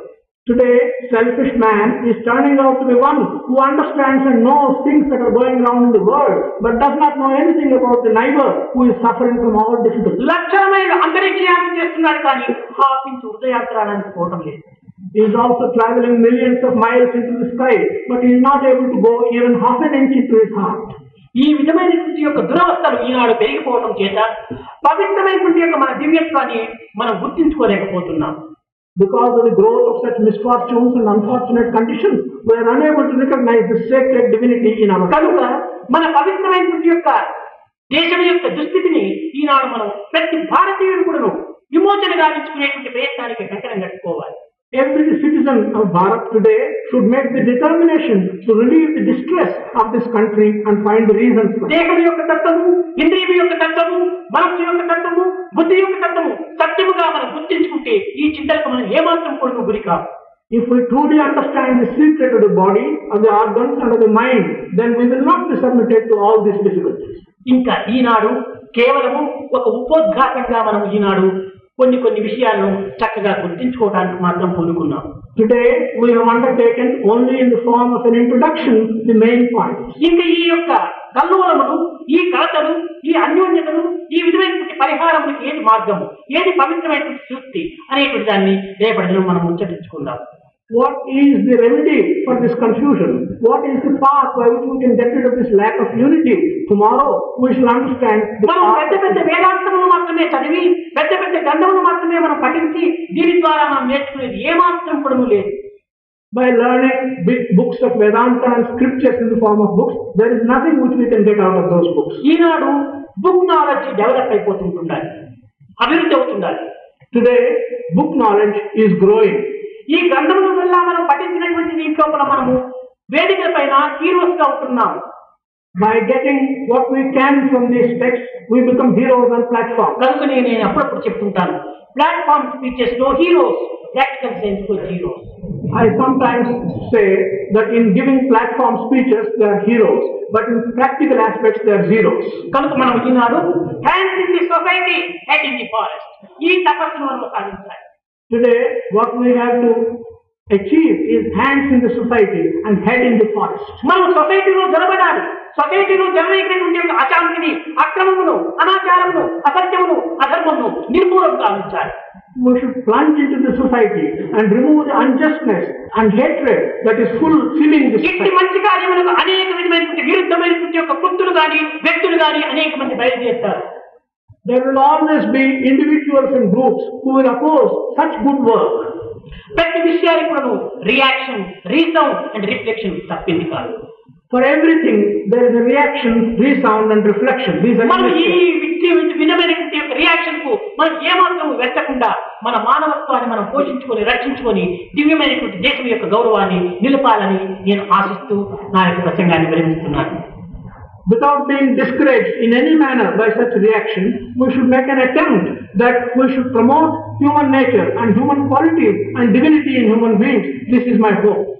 Today, selfish man is turning out to be one who understands and knows things that are going wrong in the world, but does not know anything about the neighbor who is suffering from all difficulties. లక్షల మైలు అంతరిక్షయాత్ర చేస్తున్నాడు కానీ హాపించి హృదయాత్రాడానికి పోవటం లేదు He is also traveling millions of miles into the sky, but he is not able to go even half an inch into his heart. ఈ విధమైనటువంటి యొక్క దురవస్థలు ఈనాడు పెరిగిపోవడం చేత పవిత్రమైనటువంటి యొక్క మన దివ్యత్వాన్ని మనం గుర్తించుకోలేకపోతున్నాం. Because of the growth of such misfortunes and unfortunate conditions, we are unable to recognize the sacred divinity in our కనుక మన పవిత్రమైనటువంటి యొక్క దేశం యొక్క దుస్థితిని ఈనాడు మనం ప్రతి భారతీయుడు కూడా విమోచన గావించుకునేటువంటి ప్రయత్నానికి కంకణం కట్టుకోవాలి. Every citizen of Bharat today should make the determination to relieve the distress of this country and find the reasons for. దేహం యొక్క తత్వము ఇంద్రియం యొక్క తత్వము మనస్సు యొక్క తత్వము బుద్ధి యొక్క తత్వము సత్యముగా మనం గుర్తించుకుంటే ఈ చింతలకు మనం ఏమాత్రం కూడా గురి కాదు If we truly understand the secret of the body, of the organs, and of the mind, then we will not be submitted to all these difficulties. ఇంకా ఈనాడు కేవలము ఒక ఉపోద్ఘాతంగా మనం ఈనాడు కొన్ని కొన్ని విషయాలను చక్కగా గుర్తించుకోవడానికి మాత్రం పూనుకున్నాం today we have only only in the form of an introduction the main ఇంకా ఈ యొక్క కల్లోలములు ఈ కలతలు ఈ అన్యోన్యతలు ఈ విధమైనటువంటి పరిహారములకు ఏది మార్గము ఏది పవిత్రమైనటువంటి సృష్టి అనేటువంటి దాన్ని రేపటిలో మనం ముచ్చటించుకుందాం. What is the remedy for this confusion? What is the path by which we can get rid of this lack of unity? Tomorrow, we shall understand the మనం పెద్ద. పెద్ద వేదాంతములు మాత్రమే చదివి పెద్ద పెద్ద గ్రంథములు మాత్రమే మనం పఠించి దీని ద్వారా మనం నేర్చుకునేది ఏమాత్రం కూడా లేదు By learning big books of Vedanta and scriptures in the form of books, there is nothing which we can get out of those books. ఈనాడు బుక్ నాలెడ్జ్ డెవలప్ అయిపోతుంటుండాలి అభివృద్ధి అవుతుండాలి Today, book knowledge is growing. ఈ గ్రంథముల వల్ల మనం పఠించినటువంటి దీంట్లో మనము వేదికల పైన హీరోస్గా ఉంటున్నాం By getting what we can from these texts, we become heroes on platform. కనుకనే నేను అప్పుడప్పుడు చెప్తుంటాను ప్లాట్ఫామ్ స్పీచెస్లో హీరోస్ ప్రాక్టికల్ సైన్స్లో heroes I sometimes say that in giving platform speeches, they are heroes, but in practical aspects, they are zeros. కనుక మనం ఈనాడు hands in the society head in the forest ఈ తపస్సును మనం సాధించాలి Today, what we have to achieve is hands in the society and head in the forest. మనం సొసైటీలో జరబడాలి సొసైటీలో జరగనటువంటి అశాంతిని అక్రమమును అనాచారమును అసత్యమును అధర్మమును నిర్మూలన గావించాలి We should plunge into the society and remove the unjustness and hatred that is full filling the ఇట్టి society. మంచి కార్యములకు అనేక విధమైనటువంటి విరుద్ధమైనటువంటి యొక్క వృత్తులు గాని వ్యక్తులు గాని అనేక మంది బయలుదేరుతారు There will always be individuals and groups who will oppose such good work. ప్రతి విషయానికి కూడా రియాక్షన్ రీసౌండ్ అండ్ రిఫ్లెక్షన్ తప్పింది కాదు For everything, there is a reaction, resound, and reflection. These are మనం ఈ విధమైనటువంటి రియాక్షన్కు మనం ఏమాత్రం వెచ్చకుండా మన మానవత్వాన్ని మనం పోషించుకొని రక్షించుకొని దివ్యమైనటువంటి దేశం యొక్క గౌరవాన్ని నిలపాలని నేను ఆశిస్తూ నా యొక్క ప్రసంగాన్ని విరమిస్తున్నాను Without being discouraged in any manner by such reaction, we should make an attempt that we should promote human nature and human qualities and divinity in human beings. This is my hope.